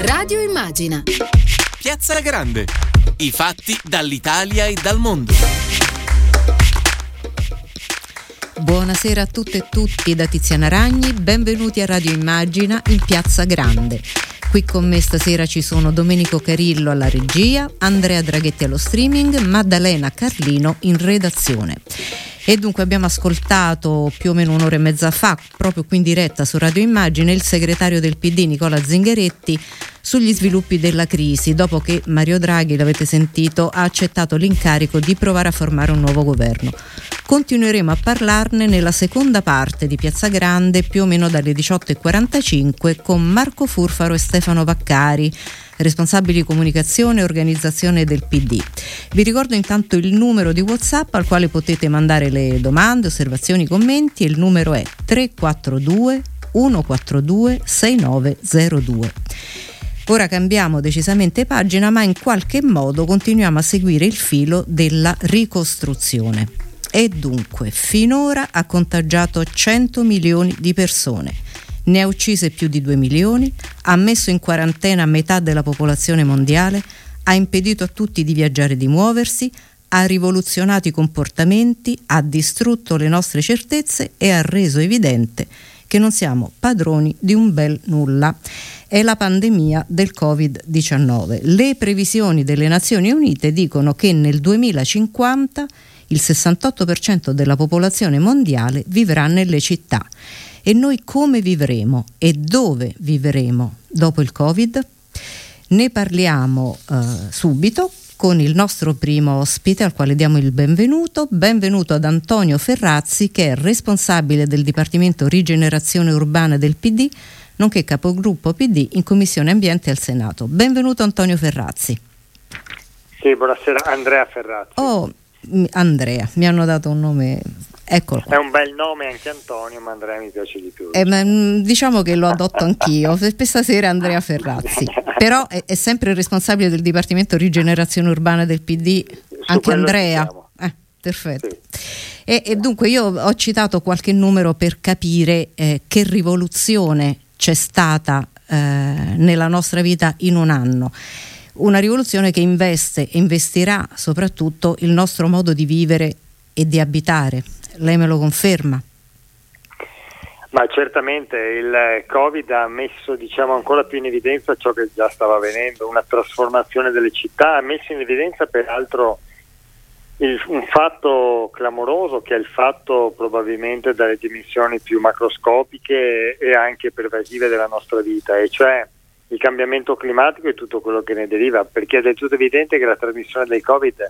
Radio Immagina. Piazza Grande. I fatti dall'Italia e dal mondo. Buonasera a tutte e tutti da Tiziana Ragni, benvenuti a Radio Immagina in Piazza Grande. Qui con me stasera ci sono Domenico Carillo alla regia, Andrea Draghetti allo streaming, Maddalena Carlino in redazione. E dunque abbiamo ascoltato più o meno un'ora e mezza fa, proprio qui in diretta su Radio Immagine, il segretario del PD Nicola Zingaretti sugli sviluppi della crisi, dopo che Mario Draghi, l'avete sentito, ha accettato l'incarico di provare a formare un nuovo governo. Continueremo a parlarne nella seconda parte di Piazza Grande, più o meno dalle 18.45, con Marco Furfaro e Stefano Vaccari responsabili comunicazione e organizzazione del PD. Vi ricordo intanto il numero di WhatsApp al quale potete mandare le domande, osservazioni, commenti e il numero è 342 142 6902. Ora cambiamo decisamente pagina, ma in qualche modo continuiamo a seguire il filo della ricostruzione. E dunque, finora ha contagiato 100 milioni di persone ne ha uccise più di 2 milioni, ha messo in quarantena metà della popolazione mondiale, ha impedito a tutti di viaggiare e di muoversi, ha rivoluzionato i comportamenti, ha distrutto le nostre certezze e ha reso evidente che non siamo padroni di un bel nulla. È la pandemia del Covid-19. Le previsioni delle Nazioni Unite dicono che nel 2050 il 68% della popolazione mondiale vivrà nelle città e noi come vivremo e dove vivremo dopo il Covid? Ne parliamo eh, subito con il nostro primo ospite al quale diamo il benvenuto. Benvenuto ad Antonio Ferrazzi che è responsabile del Dipartimento Rigenerazione Urbana del PD, nonché capogruppo PD in Commissione Ambiente al Senato. Benvenuto Antonio Ferrazzi. Sì, buonasera Andrea Ferrazzi. Oh, Andrea, mi hanno dato un nome Eccolo. È un bel nome anche Antonio, ma Andrea mi piace di più. Eh, ma, mm, diciamo che lo adotto anch'io. Per stasera Andrea Ferrazzi. Però è, è, sempre il responsabile del Dipartimento Rigenerazione Urbana del PD, anche Andrea. Eh, perfetto. Sì. E, e, dunque io ho citato qualche numero per capire eh, che rivoluzione c'è stata eh, nella nostra vita in un anno una rivoluzione che investe e investirà soprattutto il nostro modo di vivere e di abitare lei me lo conferma? Ma certamente il Covid ha messo diciamo, ancora più in evidenza ciò che già stava avvenendo, una trasformazione delle città, ha messo in evidenza peraltro il, un fatto clamoroso che è il fatto probabilmente dalle dimensioni più macroscopiche e anche pervasive della nostra vita, e cioè il cambiamento climatico e tutto quello che ne deriva, perché è del tutto evidente che la trasmissione del Covid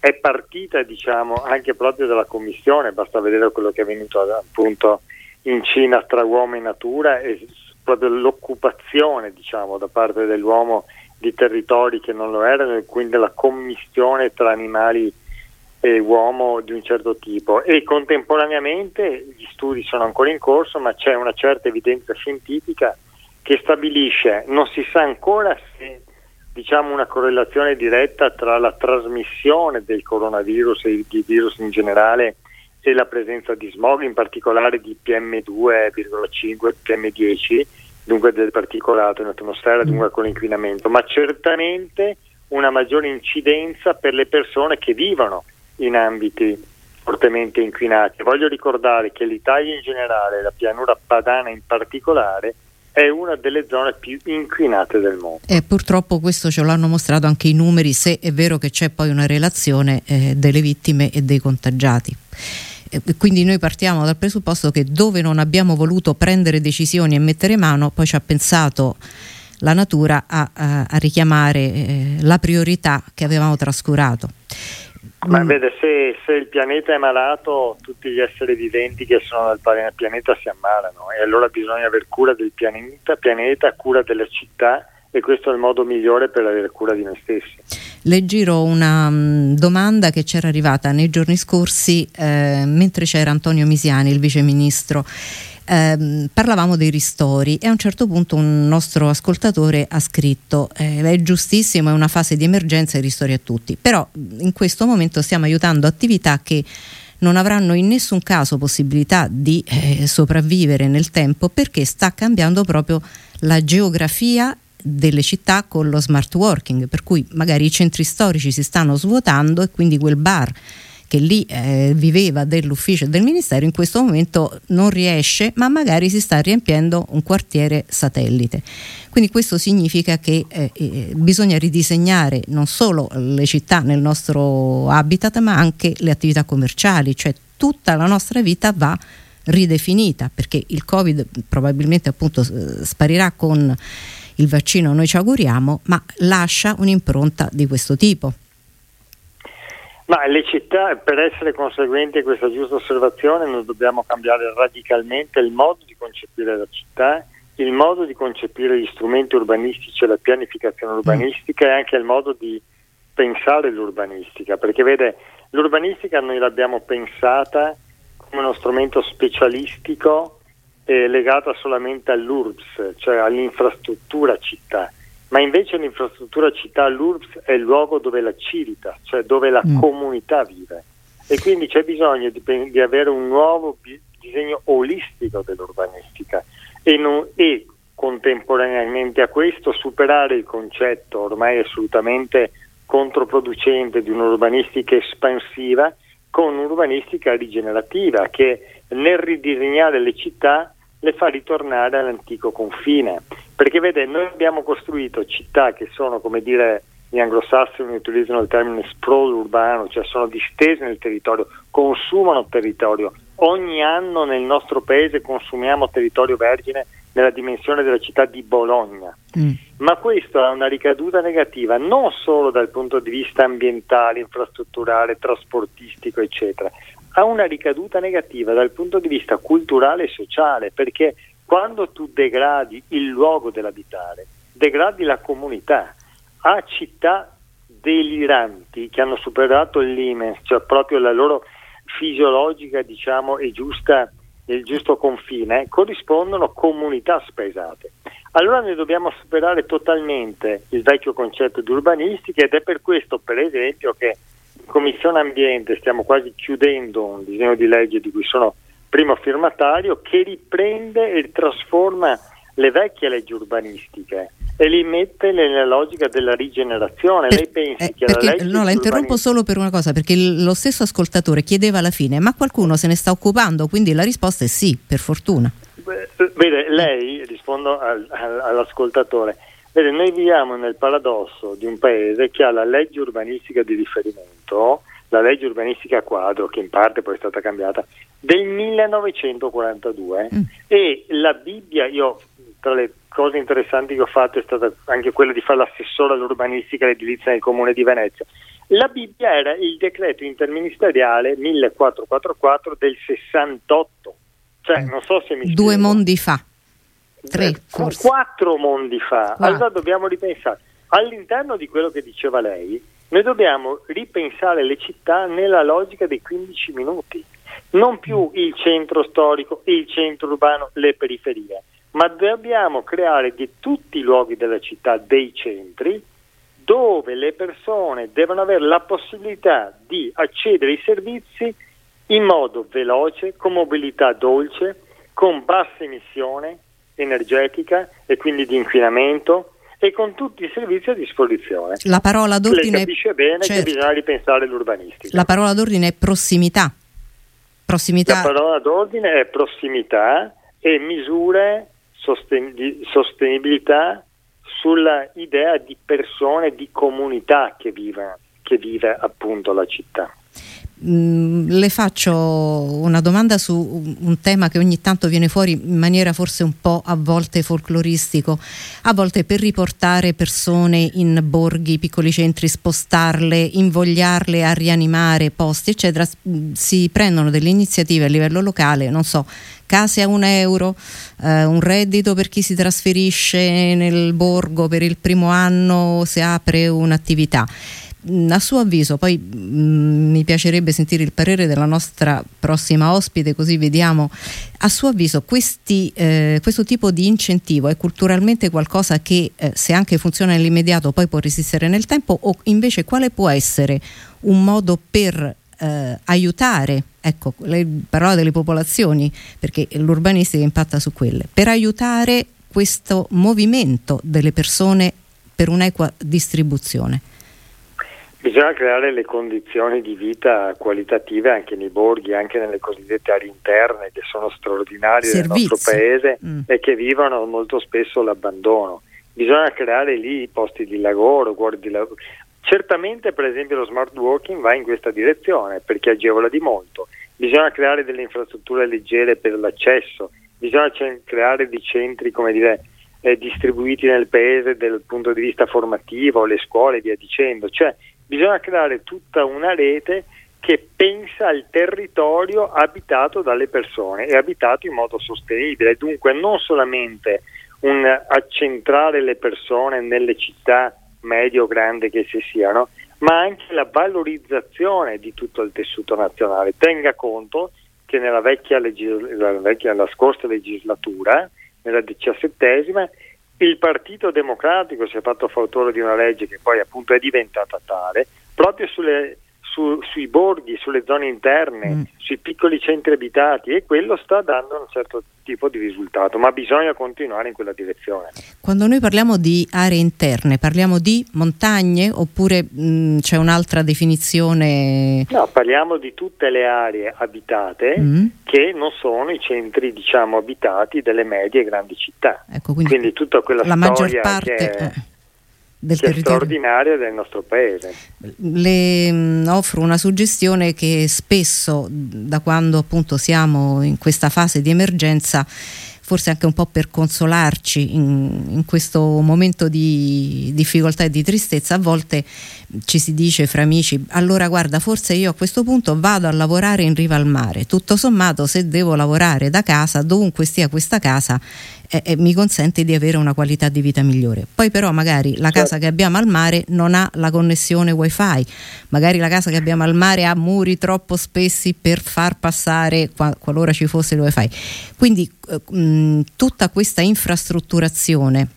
è partita diciamo, anche proprio dalla Commissione, basta vedere quello che è avvenuto appunto in Cina tra uomo e natura e proprio l'occupazione diciamo, da parte dell'uomo di territori che non lo erano e quindi la commissione tra animali e uomo di un certo tipo. E contemporaneamente gli studi sono ancora in corso ma c'è una certa evidenza scientifica che stabilisce, non si sa ancora se diciamo una correlazione diretta tra la trasmissione del coronavirus e di virus in generale e la presenza di smog, in particolare di PM2,5, PM10, dunque del particolato in atmosfera, mm. dunque con l'inquinamento, ma certamente una maggiore incidenza per le persone che vivono in ambiti fortemente inquinati. Voglio ricordare che l'Italia in generale, la pianura padana in particolare, è una delle zone più inquinate del mondo. E purtroppo questo ce l'hanno mostrato anche i numeri, se è vero che c'è poi una relazione eh, delle vittime e dei contagiati. quindi noi partiamo dal presupposto che dove non abbiamo voluto prendere decisioni e mettere mano, poi ci ha pensato la natura a, a, a richiamare eh, la priorità che avevamo trascurato. Ma mm. vede, se, se, il pianeta è malato, tutti gli esseri viventi che sono nel pianeta si ammalano e allora bisogna avere cura del pianeta, pianeta, cura delle città e questo è il modo migliore per avere cura di noi stessi. Le giro una um, domanda che c'era arrivata nei giorni scorsi eh, mentre c'era Antonio Misiani, il vice ministro eh, parlavamo dei ristori e a un certo punto un nostro ascoltatore ha scritto eh, è giustissimo, è una fase di emergenza e ristori a tutti, però in questo momento stiamo aiutando attività che non avranno in nessun caso possibilità di eh, sopravvivere nel tempo perché sta cambiando proprio la geografia delle città con lo smart working, per cui magari i centri storici si stanno svuotando e quindi quel bar che lì eh, viveva dell'ufficio del ministero in questo momento non riesce, ma magari si sta riempiendo un quartiere satellite. Quindi questo significa che eh, eh, bisogna ridisegnare non solo le città nel nostro habitat, ma anche le attività commerciali, cioè tutta la nostra vita va ridefinita perché il Covid probabilmente appunto sparirà con il vaccino, noi ci auguriamo, ma lascia un'impronta di questo tipo. Ma le città, per essere conseguenti a questa giusta osservazione, noi dobbiamo cambiare radicalmente il modo di concepire la città, il modo di concepire gli strumenti urbanistici e la pianificazione mm. urbanistica e anche il modo di pensare l'urbanistica, perché vede, l'urbanistica noi l'abbiamo pensata come uno strumento specialistico eh, legato solamente all'URBS, cioè all'infrastruttura città ma invece l'infrastruttura città, l'URBS, è il luogo dove la civiltà, cioè dove la mm. comunità vive. E quindi c'è bisogno di, di avere un nuovo bi- disegno olistico dell'urbanistica e, non, e contemporaneamente a questo superare il concetto ormai assolutamente controproducente di un'urbanistica espansiva con un'urbanistica rigenerativa che nel ridisegnare le città le fa ritornare all'antico confine. Perché vede, noi abbiamo costruito città che sono, come dire, gli anglosassoni utilizzano il termine sprawl urbano, cioè sono distese nel territorio, consumano territorio. Ogni anno nel nostro paese consumiamo territorio vergine nella dimensione della città di Bologna. Mm. Ma questo ha una ricaduta negativa non solo dal punto di vista ambientale, infrastrutturale, trasportistico, eccetera, ha una ricaduta negativa dal punto di vista culturale e sociale, perché quando tu degradi il luogo dell'abitare, degradi la comunità. A città deliranti che hanno superato il limens, cioè proprio la loro fisiologica diciamo, e giusta, il giusto confine, corrispondono comunità spesate. Allora noi dobbiamo superare totalmente il vecchio concetto di urbanistica ed è per questo, per esempio, che Commissione Ambiente stiamo quasi chiudendo un disegno di legge di cui sono primo firmatario che riprende e trasforma le vecchie leggi urbanistiche e li mette nella logica della rigenerazione. Per, Lei pensi eh, che perché, la legge No, la interrompo solo per una cosa, perché lo stesso ascoltatore chiedeva alla fine, ma qualcuno se ne sta occupando? Quindi la risposta è sì, per fortuna. Vede, lei, rispondo al, al, all'ascoltatore, Vede, noi viviamo nel paradosso di un paese che ha la legge urbanistica di riferimento, la legge urbanistica quadro, che in parte poi è stata cambiata, del 1942 mm. e la Bibbia, io tra le cose interessanti che ho fatto è stata anche quella di fare l'assessore all'urbanistica e all'edilizia nel comune di Venezia. La Bibbia era il decreto interministeriale 1444 del 68, cioè mm. non so se mi Due spiego. mondi fa. Tre, eh, forse. Quattro mondi fa. Quattro. Allora dobbiamo ripensare. All'interno di quello che diceva lei, noi dobbiamo ripensare le città nella logica dei 15 minuti. Non più il centro storico, il centro urbano, le periferie, ma dobbiamo creare di tutti i luoghi della città dei centri dove le persone devono avere la possibilità di accedere ai servizi in modo veloce, con mobilità dolce, con bassa emissione, energetica e quindi di inquinamento e con tutti i servizi a disposizione. La parola d'ordine Lei capisce bene certo. che bisogna ripensare l'urbanistica. La parola d'ordine è prossimità. prossimità. La parola d'ordine è prossimità e misure sosten- di sostenibilità sulla idea di persone, di comunità che vive, che vive appunto la città. Mm, le faccio una domanda su un tema che ogni tanto viene fuori in maniera forse un po' a volte folcloristico, a volte per riportare persone in borghi, piccoli centri, spostarle, invogliarle a rianimare posti, eccetera, si prendono delle iniziative a livello locale, non so, case a un euro, eh, un reddito per chi si trasferisce nel borgo per il primo anno se apre un'attività a suo avviso, poi mh, mi piacerebbe sentire il parere della nostra prossima ospite, così vediamo, a suo avviso questi, eh, questo tipo di incentivo è culturalmente qualcosa che eh, se anche funziona nell'immediato poi può resistere nel tempo o invece quale può essere un modo per eh, aiutare, ecco, lei parlava delle popolazioni perché l'urbanistica impatta su quelle, per aiutare questo movimento delle persone per un'equa distribuzione? Bisogna creare le condizioni di vita qualitative anche nei borghi, anche nelle cosiddette aree interne che sono straordinarie Servizi. nel nostro paese mm. e che vivono molto spesso l'abbandono. Bisogna creare lì posti di lavoro, di lavoro. Certamente per esempio lo smart working va in questa direzione perché agevola di molto. Bisogna creare delle infrastrutture leggere per l'accesso, bisogna creare dei centri come dire, eh, distribuiti nel paese dal punto di vista formativo, le scuole e via dicendo. Cioè, bisogna creare tutta una rete che pensa al territorio abitato dalle persone e abitato in modo sostenibile, dunque non solamente un accentrare le persone nelle città medio o grandi che si siano, ma anche la valorizzazione di tutto il tessuto nazionale. Tenga conto che nella vecchia, legis- la, vecchia la scorsa legislatura, nella diciassettesima, il Partito Democratico si è fatto fautore di una legge che poi appunto è diventata tale, proprio sulle, su, sui borghi, sulle zone interne, mm. sui piccoli centri abitati e quello sta dando un certo tipo di risultato, ma bisogna continuare in quella direzione. Quando noi parliamo di aree interne, parliamo di montagne oppure mh, c'è un'altra definizione? No, parliamo di tutte le aree abitate mm. che non sono i centri diciamo abitati delle medie e grandi città. Ecco, quindi, quindi tutta quella la maggior parte, che è... Eh del che territorio. straordinaria del nostro paese. Le mh, mm, offro una suggestione che spesso da quando appunto siamo in questa fase di emergenza forse anche un po' per consolarci in, in, questo momento di difficoltà e di tristezza, a volte ci si dice fra amici, allora guarda, forse io a questo punto vado a lavorare in riva al mare, tutto sommato se devo lavorare da casa, dovunque stia questa casa, eh, eh, mi consente di avere una qualità di vita migliore. Poi però magari la casa che abbiamo al mare non ha la connessione wifi, magari la casa che abbiamo al mare ha muri troppo spessi per far passare qualora ci fosse il wifi. Quindi eh, mh, tutta questa infrastrutturazione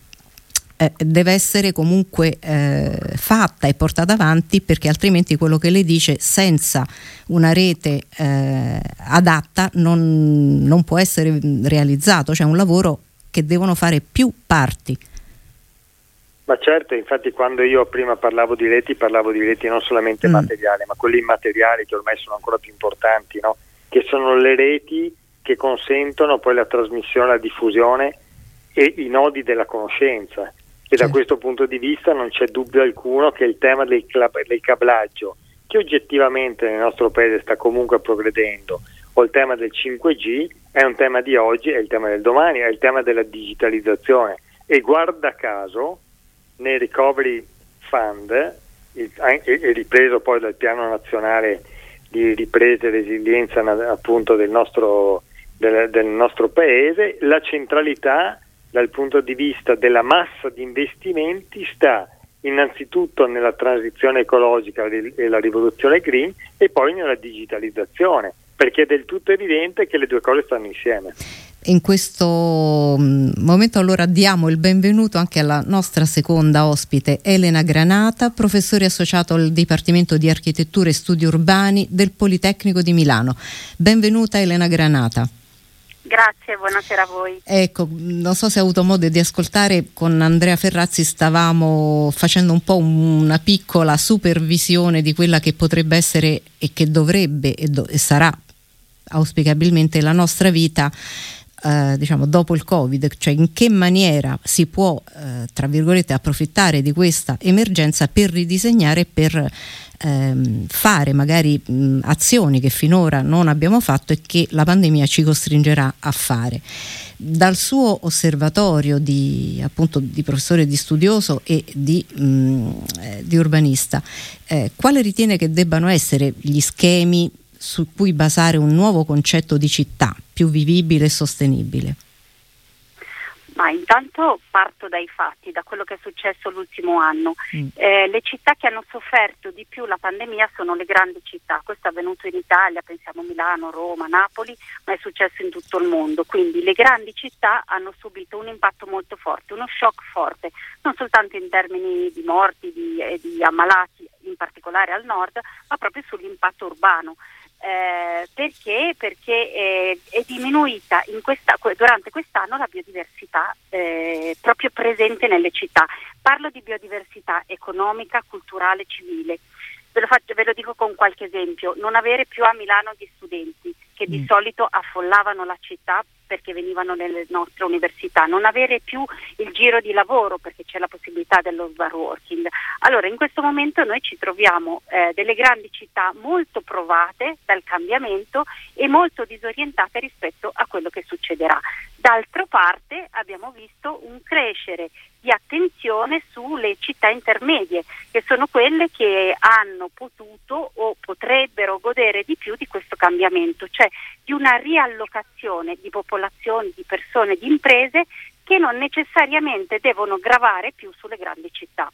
eh, deve essere comunque eh, fatta e portata avanti perché altrimenti quello che lei dice senza una rete eh, adatta non, non, può essere realizzato, cioè un lavoro che devono fare più parti. Ma certo, infatti quando io prima parlavo di reti, parlavo di reti non solamente mm. materiali, ma quelle immateriali che ormai sono ancora più importanti, no? che sono le reti che consentono poi la trasmissione, la diffusione e i nodi della conoscenza. E da questo punto di vista non c'è dubbio alcuno che il tema del, del cablaggio, che oggettivamente nel nostro paese sta comunque progredendo, o il tema del 5G è un tema di oggi, è il tema del domani, è il tema della digitalizzazione. E guarda caso nei recovery fund e ripreso poi dal piano nazionale di ripresa e resilienza appunto del nostro, del, del nostro paese, la centralità dal punto di vista della massa di investimenti sta innanzitutto nella transizione ecologica e la rivoluzione green e poi nella digitalizzazione perché è del tutto evidente che le due cose stanno insieme. In questo mm, momento allora diamo il benvenuto anche alla nostra seconda ospite Elena Granata, professore associato al Dipartimento di Architettura e Studi Urbani del Politecnico di Milano. Benvenuta Elena Granata. Grazie, buonasera a voi. Ecco, non so se ha avuto modo di ascoltare, con Andrea Ferrazzi stavamo facendo un po' una piccola supervisione di quella che potrebbe essere e che dovrebbe e, do- e sarà auspicabilmente la nostra vita eh, diciamo dopo il Covid, cioè in che maniera si può eh, tra virgolette approfittare di questa emergenza per ridisegnare, per ehm, fare magari mh, azioni che finora non abbiamo fatto e che la pandemia ci costringerà a fare. Dal suo osservatorio di, appunto, di professore di studioso e di, mh, eh, di urbanista, eh, quale ritiene che debbano essere gli schemi su cui basare un nuovo concetto di città più vivibile e sostenibile? Ma intanto parto dai fatti, da quello che è successo l'ultimo anno. Mm. Eh, le città che hanno sofferto di più la pandemia sono le grandi città, questo è avvenuto in Italia, pensiamo a Milano, Roma, Napoli, ma è successo in tutto il mondo. Quindi le grandi città hanno subito un impatto molto forte, uno shock forte, non soltanto in termini di morti e di, di ammalati, in particolare al nord, ma proprio sull'impatto urbano Eh, perché? Perché eh, è diminuita questa, durante quest'anno la biodiversità eh, proprio presente nelle città. Parlo di biodiversità economica, culturale, civile. Ve lo, faccio, ve lo dico con qualche esempio. Non avere più a Milano gli studenti che di mm. solito affollavano la città perché venivano nelle nostre università, non avere più il giro di lavoro perché c'è la possibilità dello smart working. Allora in questo momento noi ci troviamo eh, delle grandi città molto provate dal cambiamento e molto disorientate rispetto a quello che succederà. D'altra parte abbiamo visto un crescere di attenzione sulle città intermedie, che sono quelle che hanno potuto o potrebbero godere di più di questo cambiamento, cioè di una riallocazione di popolazioni, di persone, di imprese che non necessariamente devono gravare più sulle grandi città.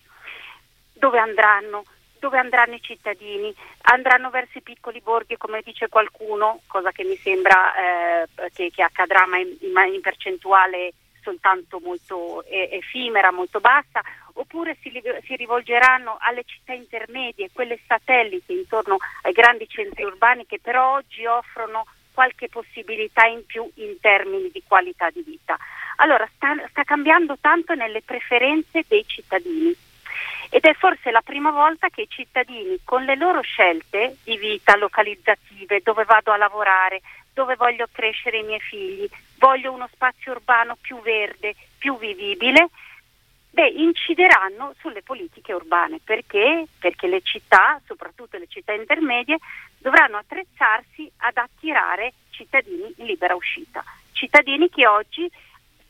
Dove andranno? Dove andranno i cittadini? Andranno verso i piccoli borghi, come dice qualcuno, cosa che mi sembra eh, che, che, accadrà ma in, in percentuale soltanto molto effimera, molto bassa, oppure si, si, rivolgeranno alle città intermedie, quelle satelliti intorno ai grandi centri urbani che però oggi offrono qualche possibilità in più in termini di qualità di vita. Allora sta, sta cambiando tanto nelle preferenze dei cittadini ed è forse la prima volta che i cittadini con le loro scelte di vita localizzative, dove vado a lavorare, dove voglio crescere i miei figli, voglio uno spazio urbano più verde, più vivibile, beh, incideranno sulle politiche urbane. Perché? Perché le città, soprattutto le città intermedie, dovranno attrezzarsi ad attirare cittadini in libera uscita. Cittadini che oggi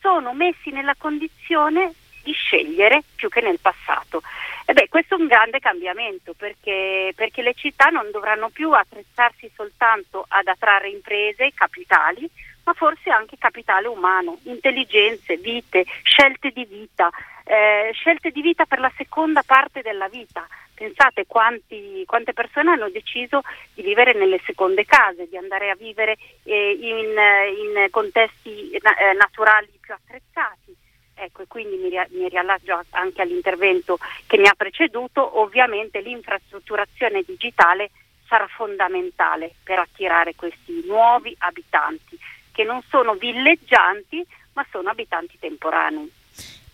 sono messi nella condizione di scegliere più che nel passato. E beh, questo è un grande cambiamento perché, perché le città non dovranno più attrezzarsi soltanto ad attrarre imprese, capitali, ma forse anche capitale umano, intelligenze, vite, scelte di vita, eh, scelte di vita per la seconda parte della vita. Pensate quanti, quante persone hanno deciso di vivere nelle seconde case, di andare a vivere eh, in, in, contesti eh, naturali più attrezzati. Ecco, e quindi mi, mi riallaccio anche all'intervento che mi ha preceduto, ovviamente l'infrastrutturazione digitale sarà fondamentale per attirare questi nuovi abitanti, che non sono villeggianti, ma sono abitanti temporanei.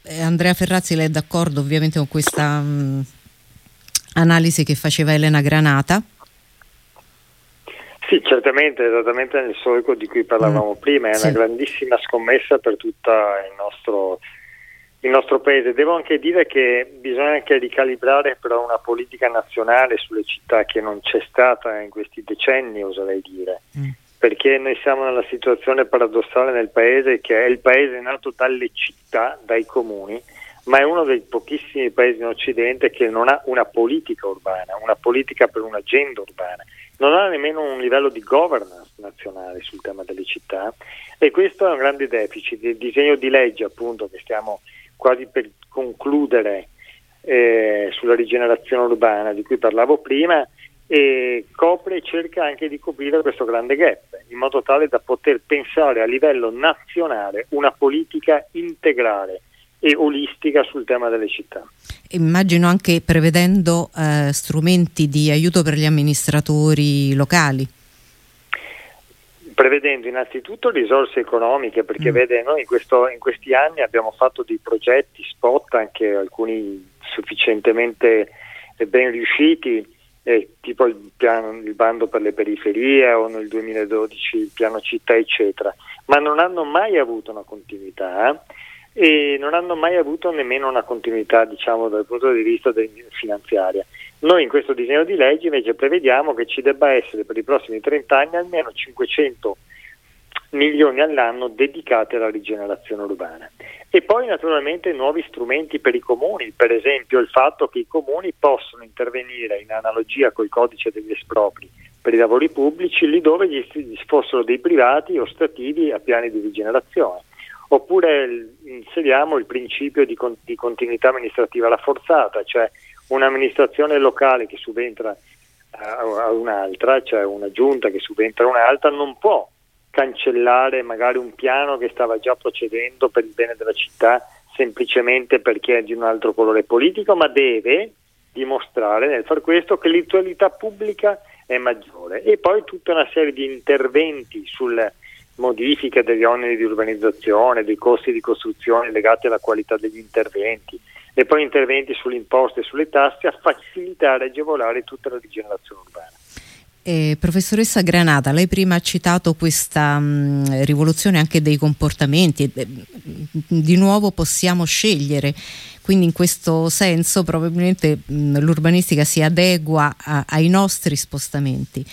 Eh, Andrea Ferrazzi, lei è d'accordo ovviamente con questa mh, analisi che faceva Elena Granata? Sì, certamente, esattamente nel solco di cui parlavamo mm. prima, è sì. una grandissima scommessa per tutto il nostro, il nostro, paese. Devo anche dire che bisogna anche ricalibrare però una politica nazionale sulle città che non c'è stata in questi decenni, oserei dire. Mm. Perché noi siamo nella situazione paradossale nel paese che è il paese nato dalle città, dai comuni, ma è uno dei pochissimi paesi in Occidente che non ha una politica urbana, una politica per un'agenda urbana non ha nemmeno un livello di governance nazionale sul tema delle città e questo è un grande deficit. Il disegno di legge appunto che stiamo quasi per concludere eh, sulla rigenerazione urbana di cui parlavo prima e copre e cerca anche di coprire questo grande gap in modo tale da poter pensare a livello nazionale una politica integrale e olistica sul tema delle città. Immagino anche prevedendo eh, strumenti di aiuto per gli amministratori locali. Prevedendo innanzitutto risorse economiche, perché mm. vede, noi in, questo, in, questi anni abbiamo fatto dei progetti spot, anche alcuni sufficientemente ben riusciti, eh, tipo il, piano, il bando per le periferie o nel 2012 il piano città, eccetera, ma non hanno mai avuto una continuità. Eh? E non hanno mai avuto nemmeno una continuità diciamo, dal punto di vista finanziaria. Noi in questo disegno di legge invece prevediamo che ci debba essere per i prossimi 30 anni almeno 500 milioni all'anno dedicati alla rigenerazione urbana. E poi naturalmente nuovi strumenti per i comuni, per esempio il fatto che i comuni possono intervenire in analogia col codice degli espropri per i lavori pubblici lì dove gli fossero dei privati ostativi a piani di rigenerazione oppure inseriamo il principio di, con, di continuità amministrativa rafforzata, cioè un'amministrazione locale che subentra a, a un'altra, cioè una giunta che subentra a un'altra, non può cancellare magari un piano che stava già procedendo per il bene della città semplicemente perché è di un altro colore politico, ma deve dimostrare nel far questo che l'utilità pubblica è maggiore. E poi tutta una serie di interventi sulla modifica degli oneri di urbanizzazione, dei costi di costruzione legati alla qualità degli interventi e poi interventi sulle imposte e sulle tasse a facilitare e agevolare tutta la rigenerazione urbana. Eh, professoressa Granata, lei prima ha citato questa mh, mm, rivoluzione anche dei comportamenti, eh, di nuovo possiamo scegliere, quindi in questo senso probabilmente mh, l'urbanistica si adegua a, ai nostri spostamenti.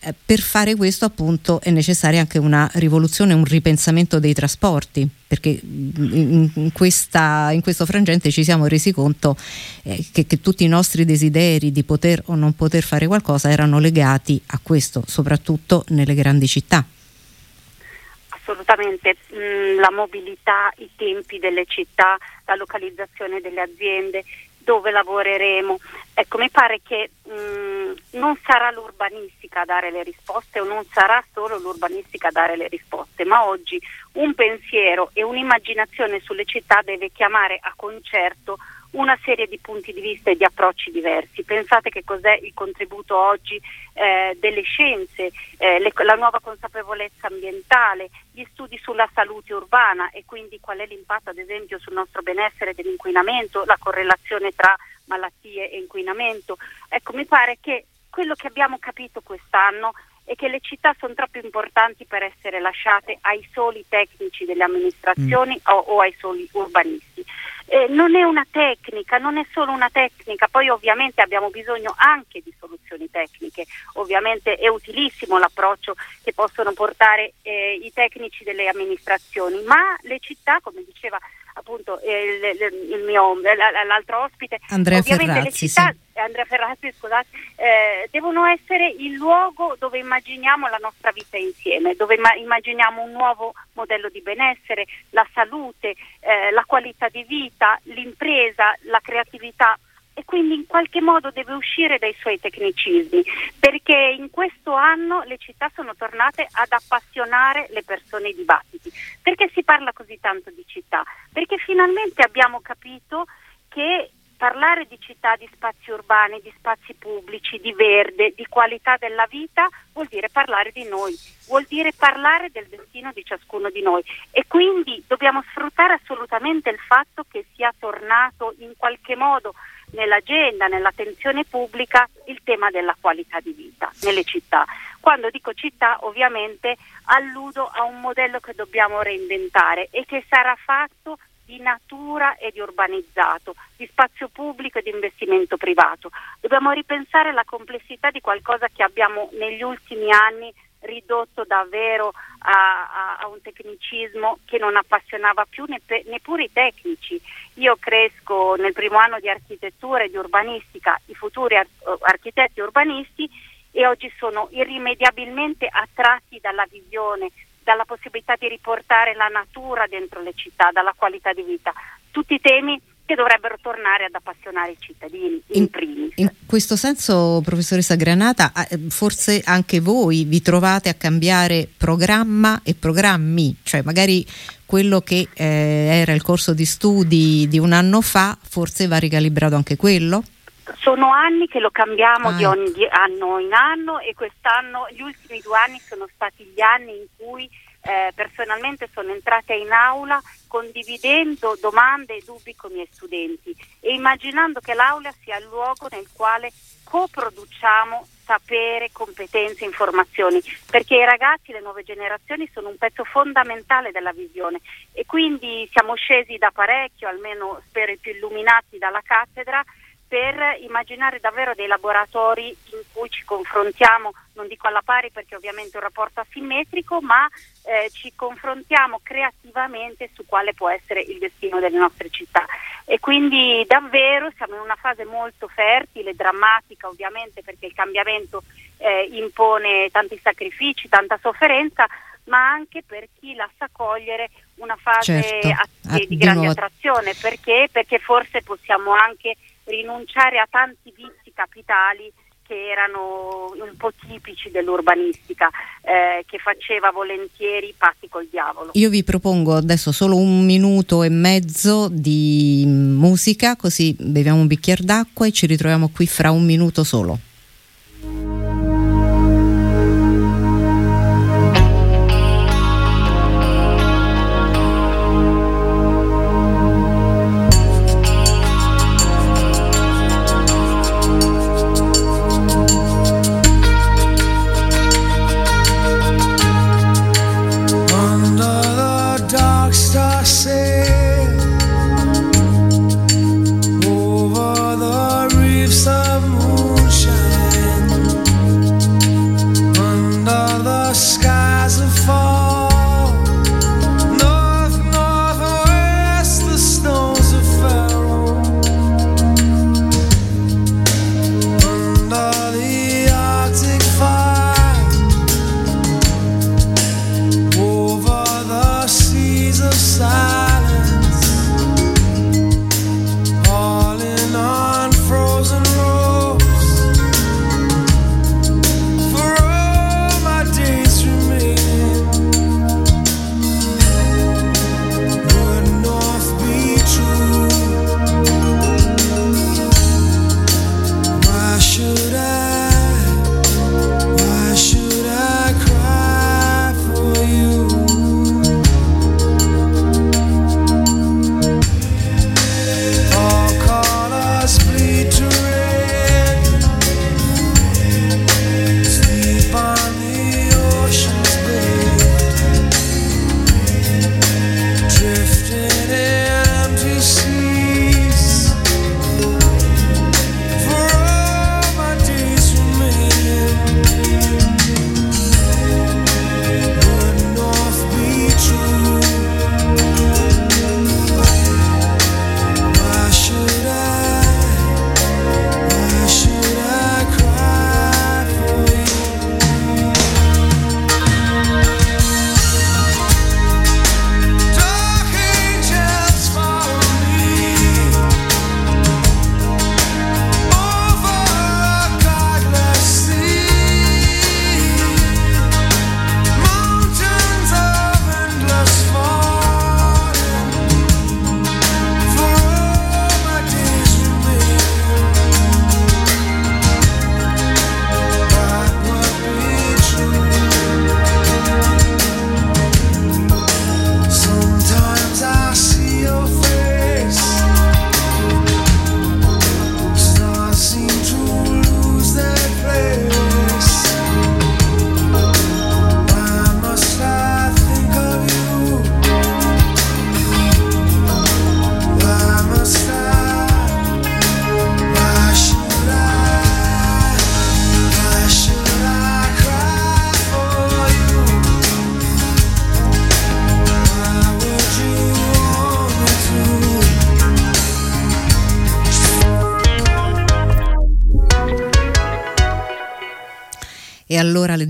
Eh, per fare questo appunto è necessaria anche una rivoluzione, un ripensamento dei trasporti, perché in, in, questa, in questo frangente ci siamo resi conto eh, che, che, tutti i nostri desideri di poter o non poter fare qualcosa erano legati a questo, soprattutto nelle grandi città. Assolutamente, mm, la mobilità, i tempi delle città, la localizzazione delle aziende, dove lavoreremo. Ecco, mi pare che mh, mm, non sarà l'urbanistica a dare le risposte o non sarà solo l'urbanistica a dare le risposte, ma oggi un pensiero e un'immaginazione sulle città deve chiamare a concerto una serie di punti di vista e di approcci diversi. Pensate che cos'è il contributo oggi eh, delle scienze, eh, le, la nuova consapevolezza ambientale, gli studi sulla salute urbana e quindi qual è l'impatto ad esempio sul nostro benessere dell'inquinamento, la correlazione tra malattie e inquinamento. Ecco, mi pare che quello che abbiamo capito quest'anno è che le città sono troppo importanti per essere lasciate ai soli tecnici delle amministrazioni mm. o, o, ai soli urbanisti. Eh, non è una tecnica, non è solo una tecnica, poi ovviamente abbiamo bisogno anche di soluzioni tecniche, ovviamente è utilissimo l'approccio che possono portare eh, i tecnici delle amministrazioni, ma le città, come diceva appunto il, il mio, l'altro ospite, Andrea ovviamente Ferrazzi, le città, sì. Andrea Ferrazzi, scusate, eh, devono essere il luogo dove immaginiamo la nostra vita insieme, dove ma- immaginiamo un nuovo modello di benessere, la salute, eh, la qualità di vita, l'impresa, la creatività e quindi in qualche modo deve uscire dai suoi tecnicismi, perché in questo anno le città sono tornate ad appassionare le persone ai dibattiti. Perché si parla così tanto di città? Perché finalmente abbiamo capito che parlare di città, di spazi urbani, di spazi pubblici, di verde, di qualità della vita vuol dire parlare di noi, vuol dire parlare del destino di ciascuno di noi e quindi dobbiamo sfruttare assolutamente il fatto che sia tornato in qualche modo nell'agenda, nell'attenzione pubblica il tema della qualità di vita nelle città. Quando dico città ovviamente alludo a un modello che dobbiamo reinventare e che sarà fatto di natura e di urbanizzato, di spazio pubblico e di investimento privato. Dobbiamo ripensare la complessità di qualcosa che abbiamo negli ultimi anni ridotto davvero a, a, a un tecnicismo che non appassionava più neppe, neppure i tecnici. Io cresco nel primo anno di architettura e di urbanistica, i futuri ar- architetti urbanisti e oggi sono irrimediabilmente attratti dalla visione, dalla possibilità di riportare la natura dentro le città, dalla qualità di vita. Tutti temi che dovrebbero tornare ad appassionare i cittadini in, in primis. In questo senso, professoressa Granata, eh, forse anche voi vi trovate a cambiare programma e programmi, cioè magari quello che eh, era il corso di studi di un anno fa, forse va ricalibrato anche quello? Sono anni che lo cambiamo ah, di ogni anno in anno e quest'anno, gli ultimi due anni sono stati gli anni in cui eh, personalmente sono entrata in aula condividendo domande e dubbi con i miei studenti e immaginando che l'aula sia il luogo nel quale coproduciamo sapere, competenze, informazioni, perché i ragazzi, le nuove generazioni sono un pezzo fondamentale della visione e quindi siamo scesi da parecchio, almeno spero i più illuminati dalla cattedra, per immaginare davvero dei laboratori in cui ci confrontiamo, non dico alla pari perché ovviamente è un rapporto asimmetrico, ma eh, ci confrontiamo creativamente su quale può essere il destino delle nostre città. E quindi davvero siamo in una fase molto fertile, drammatica ovviamente perché il cambiamento eh, impone tanti sacrifici, tanta sofferenza, ma anche per chi la sa cogliere una fase certo. a- di, di grande attrazione, perché? perché forse possiamo anche rinunciare a tanti vizi capitali che erano un po' tipici dell'urbanistica, eh, che faceva volentieri patti col diavolo. Io vi propongo adesso solo un minuto e mezzo di musica, così beviamo un bicchiere d'acqua e ci ritroviamo qui fra un minuto solo.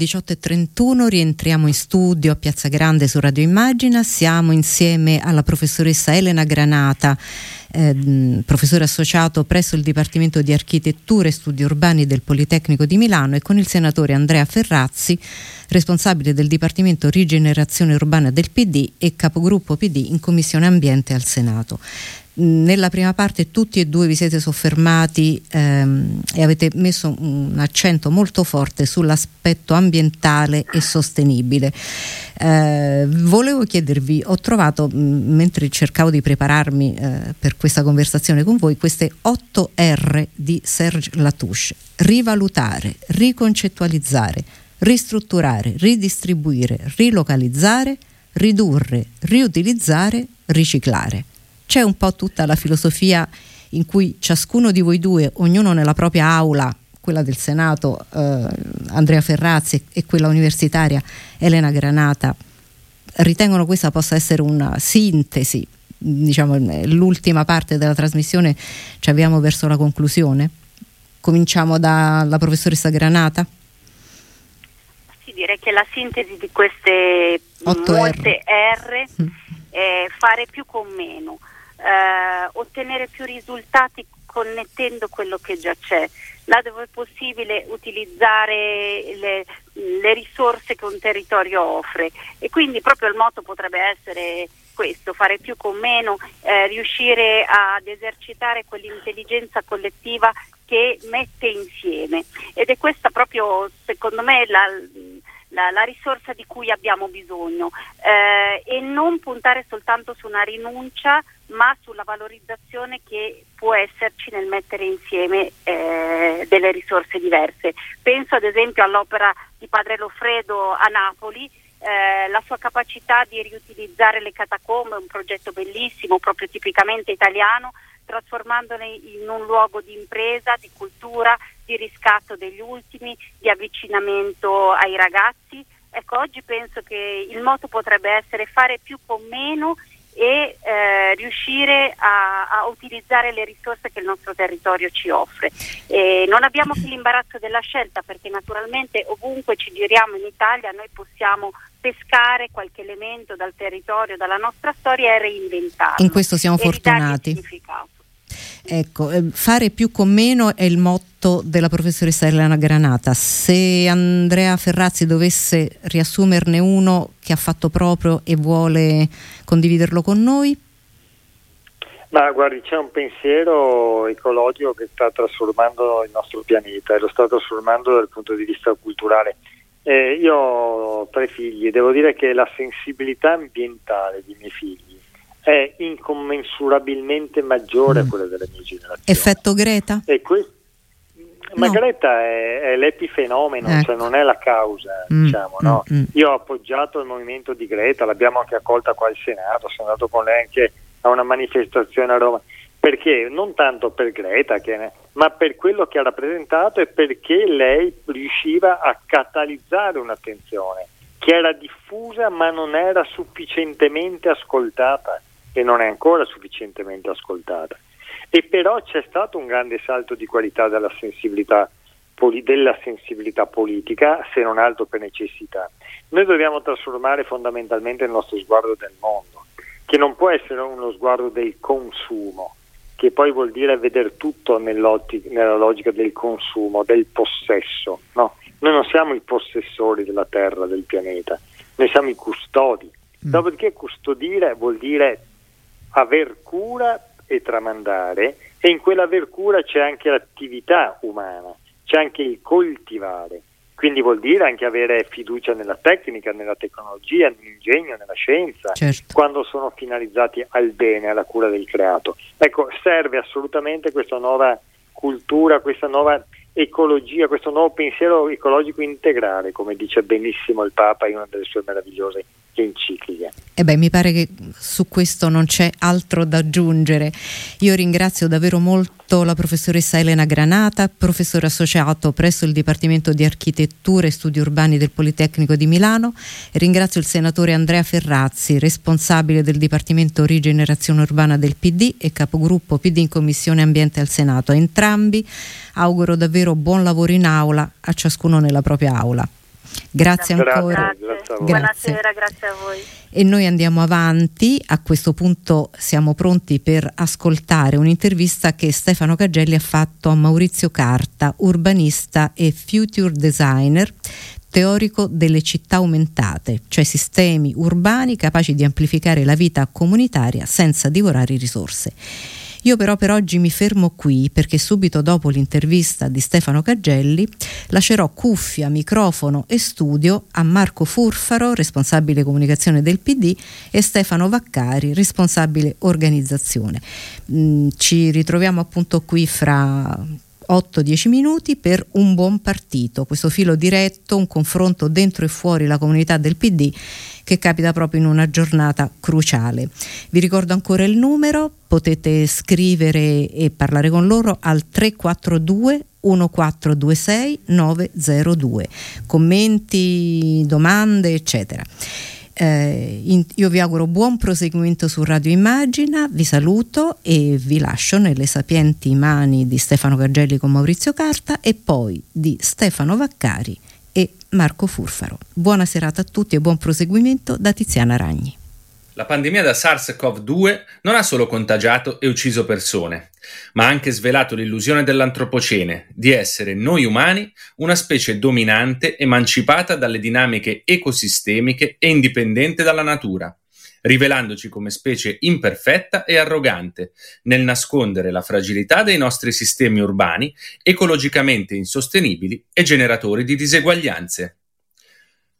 18.31 rientriamo in studio a Piazza Grande su Radio Immagina, siamo insieme alla professoressa Elena Granata, eh, professore associato presso il Dipartimento di Architettura e Studi Urbani del Politecnico di Milano e con il senatore Andrea Ferrazzi, responsabile del Dipartimento Rigenerazione Urbana del PD e capogruppo PD in Commissione Ambiente al Senato nella prima parte tutti e due vi siete soffermati ehm, e avete messo un accento molto forte sull'aspetto ambientale e sostenibile. Eh, volevo chiedervi, ho trovato mh, mentre cercavo di prepararmi eh, per questa conversazione con voi queste 8 R di Serge Latouche. Rivalutare, riconcettualizzare, ristrutturare, ridistribuire, rilocalizzare, ridurre, riutilizzare, riciclare c'è un po' tutta la filosofia in cui ciascuno di voi due, ognuno nella propria aula, quella del Senato eh, Andrea Ferrazzi e quella universitaria Elena Granata, ritengono questa possa essere una sintesi, diciamo l'ultima parte della trasmissione ci avviamo verso la conclusione. Cominciamo dalla professoressa Granata. Sì, direi che la sintesi di queste molte R, R mm. è fare più con meno eh, ottenere più risultati connettendo quello che già c'è, là dove è possibile utilizzare le, le risorse che un territorio offre. E quindi proprio il motto potrebbe essere questo, fare più con meno, eh, riuscire ad esercitare quell'intelligenza collettiva che mette insieme. Ed è questa proprio secondo me la, la, la risorsa di cui abbiamo bisogno. Eh, e non puntare soltanto su una rinuncia ma sulla valorizzazione che può esserci nel mettere insieme eh, delle risorse diverse. Penso ad esempio all'opera di Padre Lofredo a Napoli, eh, la sua capacità di riutilizzare le catacombe, un progetto bellissimo, proprio tipicamente italiano, trasformandole in un luogo di impresa, di cultura, di riscatto degli ultimi, di avvicinamento ai ragazzi. Ecco, oggi penso che il moto potrebbe essere fare più con meno e eh, riuscire a, a, utilizzare le risorse che il nostro territorio ci offre. E non abbiamo più l'imbarazzo della scelta perché naturalmente ovunque ci giriamo in Italia noi possiamo pescare qualche elemento dal territorio, dalla nostra storia e reinventarlo. In questo siamo fortunati. Ecco, eh, fare più con meno è il motto della professoressa Elena Granata. Se Andrea Ferrazzi dovesse riassumerne uno che ha fatto proprio e vuole condividerlo con noi? Ma guardi, c'è un pensiero ecologico che sta trasformando il nostro pianeta e lo sta trasformando dal punto di vista culturale. Eh, io ho tre figli, devo dire che la sensibilità ambientale dei miei figli è incommensurabilmente maggiore mm. a quella delle mie generazioni. Effetto Greta? Que- ma no. Greta è, è l'epifenomeno, ecco. cioè non è la causa, mm. diciamo, no? mm. Io ho appoggiato il movimento di Greta, l'abbiamo anche accolta qua al Senato, sono andato con lei anche a una manifestazione a Roma. Perché? Non tanto per Greta, che, ma per quello che ha rappresentato e perché lei riusciva a catalizzare un'attenzione che era diffusa ma non era sufficientemente ascoltata e non è ancora sufficientemente ascoltata. E però c'è stato un grande salto di qualità della sensibilità, della sensibilità politica, se non altro per necessità. Noi dobbiamo trasformare fondamentalmente il nostro sguardo del mondo, che non può essere uno sguardo del consumo, che poi vuol dire vedere tutto nella logica del consumo, del possesso. No? Noi non siamo i possessori della terra, del pianeta, noi siamo i custodi. Mm. Dopodiché custodire vuol dire aver cura e tramandare e in quell'aver cura c'è anche l'attività umana, c'è anche il coltivare. Quindi vuol dire anche avere fiducia nella tecnica, nella tecnologia, nell'ingegno, nella scienza, certo. quando sono finalizzati al bene, alla cura del creato. Ecco, serve assolutamente questa nuova cultura, questa nuova ecologia, questo nuovo pensiero ecologico integrale, come dice benissimo il Papa in una delle sue meravigliose encicliche. E beh, mi pare che su questo non c'è altro da aggiungere. Io ringrazio davvero molto la professoressa Elena Granata, professore associato presso il Dipartimento di Architettura e Studi Urbani del Politecnico di Milano ringrazio il senatore Andrea Ferrazzi, responsabile del Dipartimento Rigenerazione Urbana del PD e capogruppo PD in Commissione Ambiente al Senato. A entrambi auguro davvero buon lavoro in aula, a ciascuno nella propria aula. Grazie ancora. Grazie. Grazie. Buonasera, grazie a voi. E noi andiamo avanti, a questo punto siamo pronti per ascoltare un'intervista che Stefano Cagelli ha fatto a Maurizio Carta, urbanista e future designer teorico delle città aumentate, cioè sistemi urbani capaci di amplificare la vita comunitaria senza divorare risorse. Io però per oggi mi fermo qui perché subito dopo l'intervista di Stefano Caggelli lascerò cuffia, microfono e studio a Marco Furfaro, responsabile comunicazione del PD, e Stefano Vaccari, responsabile organizzazione. Mm, ci ritroviamo appunto qui fra 8-10 minuti per un buon partito, questo filo diretto, un confronto dentro e fuori la comunità del PD che capita proprio in una giornata cruciale. Vi ricordo ancora il numero, potete scrivere e parlare con loro al 342 1426 902. Commenti, domande, eccetera. Eh, in, io vi auguro buon proseguimento su Radio Immagina, vi saluto e vi lascio nelle sapienti mani di Stefano Gargelli con Maurizio Carta e poi di Stefano Vaccari e Marco Furfaro. Buona serata a tutti e buon proseguimento da Tiziana Ragni. La pandemia da SARS-CoV-2 non ha solo contagiato e ucciso persone, ma ha anche svelato l'illusione dell'antropocene di essere noi umani una specie dominante, emancipata dalle dinamiche ecosistemiche e indipendente dalla natura, rivelandoci come specie imperfetta e arrogante nel nascondere la fragilità dei nostri sistemi urbani ecologicamente insostenibili e generatori di diseguaglianze.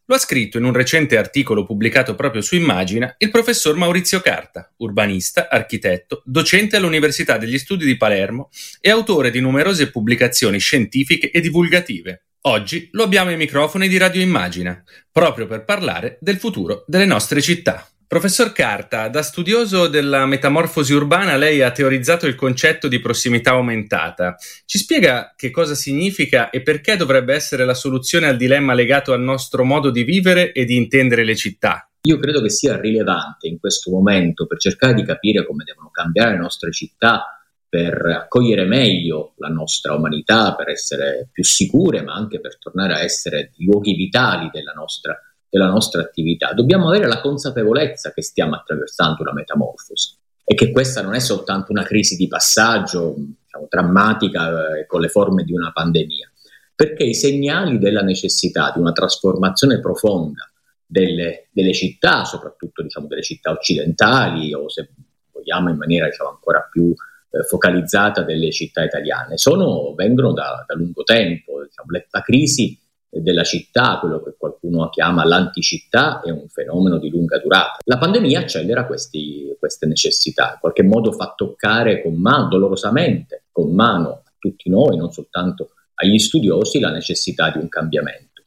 Lo ha scritto in un recente articolo pubblicato proprio su Immagina il professor Maurizio Carta, urbanista, architetto, docente all'Università degli Studi di Palermo e autore di numerose pubblicazioni scientifiche e divulgative. Oggi lo abbiamo ai microfoni di Radio Immagina, proprio per parlare del futuro delle nostre città. Professor Carta, da studioso della metamorfosi urbana lei ha teorizzato il concetto di prossimità aumentata. Ci spiega che cosa significa e perché dovrebbe essere la soluzione al dilemma legato al nostro modo di vivere e di intendere le città? Io credo che sia rilevante in questo momento per cercare di capire come devono cambiare le nostre città per accogliere meglio la nostra umanità, per essere più sicure, ma anche per tornare a essere luoghi vitali della nostra della nostra attività, dobbiamo avere la consapevolezza che stiamo attraversando una metamorfosi e che questa non è soltanto una crisi di passaggio diciamo, drammatica eh, con le forme di una pandemia, perché i segnali della necessità di una trasformazione profonda delle, delle città, soprattutto diciamo, delle città occidentali o se vogliamo in maniera diciamo, ancora più eh, focalizzata delle città italiane, sono, vengono da, da lungo tempo. Diciamo, la crisi della città, quello che qualcuno chiama l'anticittà, è un fenomeno di lunga durata. La pandemia accelera questi, queste necessità, in qualche modo fa toccare con mano, dolorosamente, con mano a tutti noi, non soltanto agli studiosi, la necessità di un cambiamento.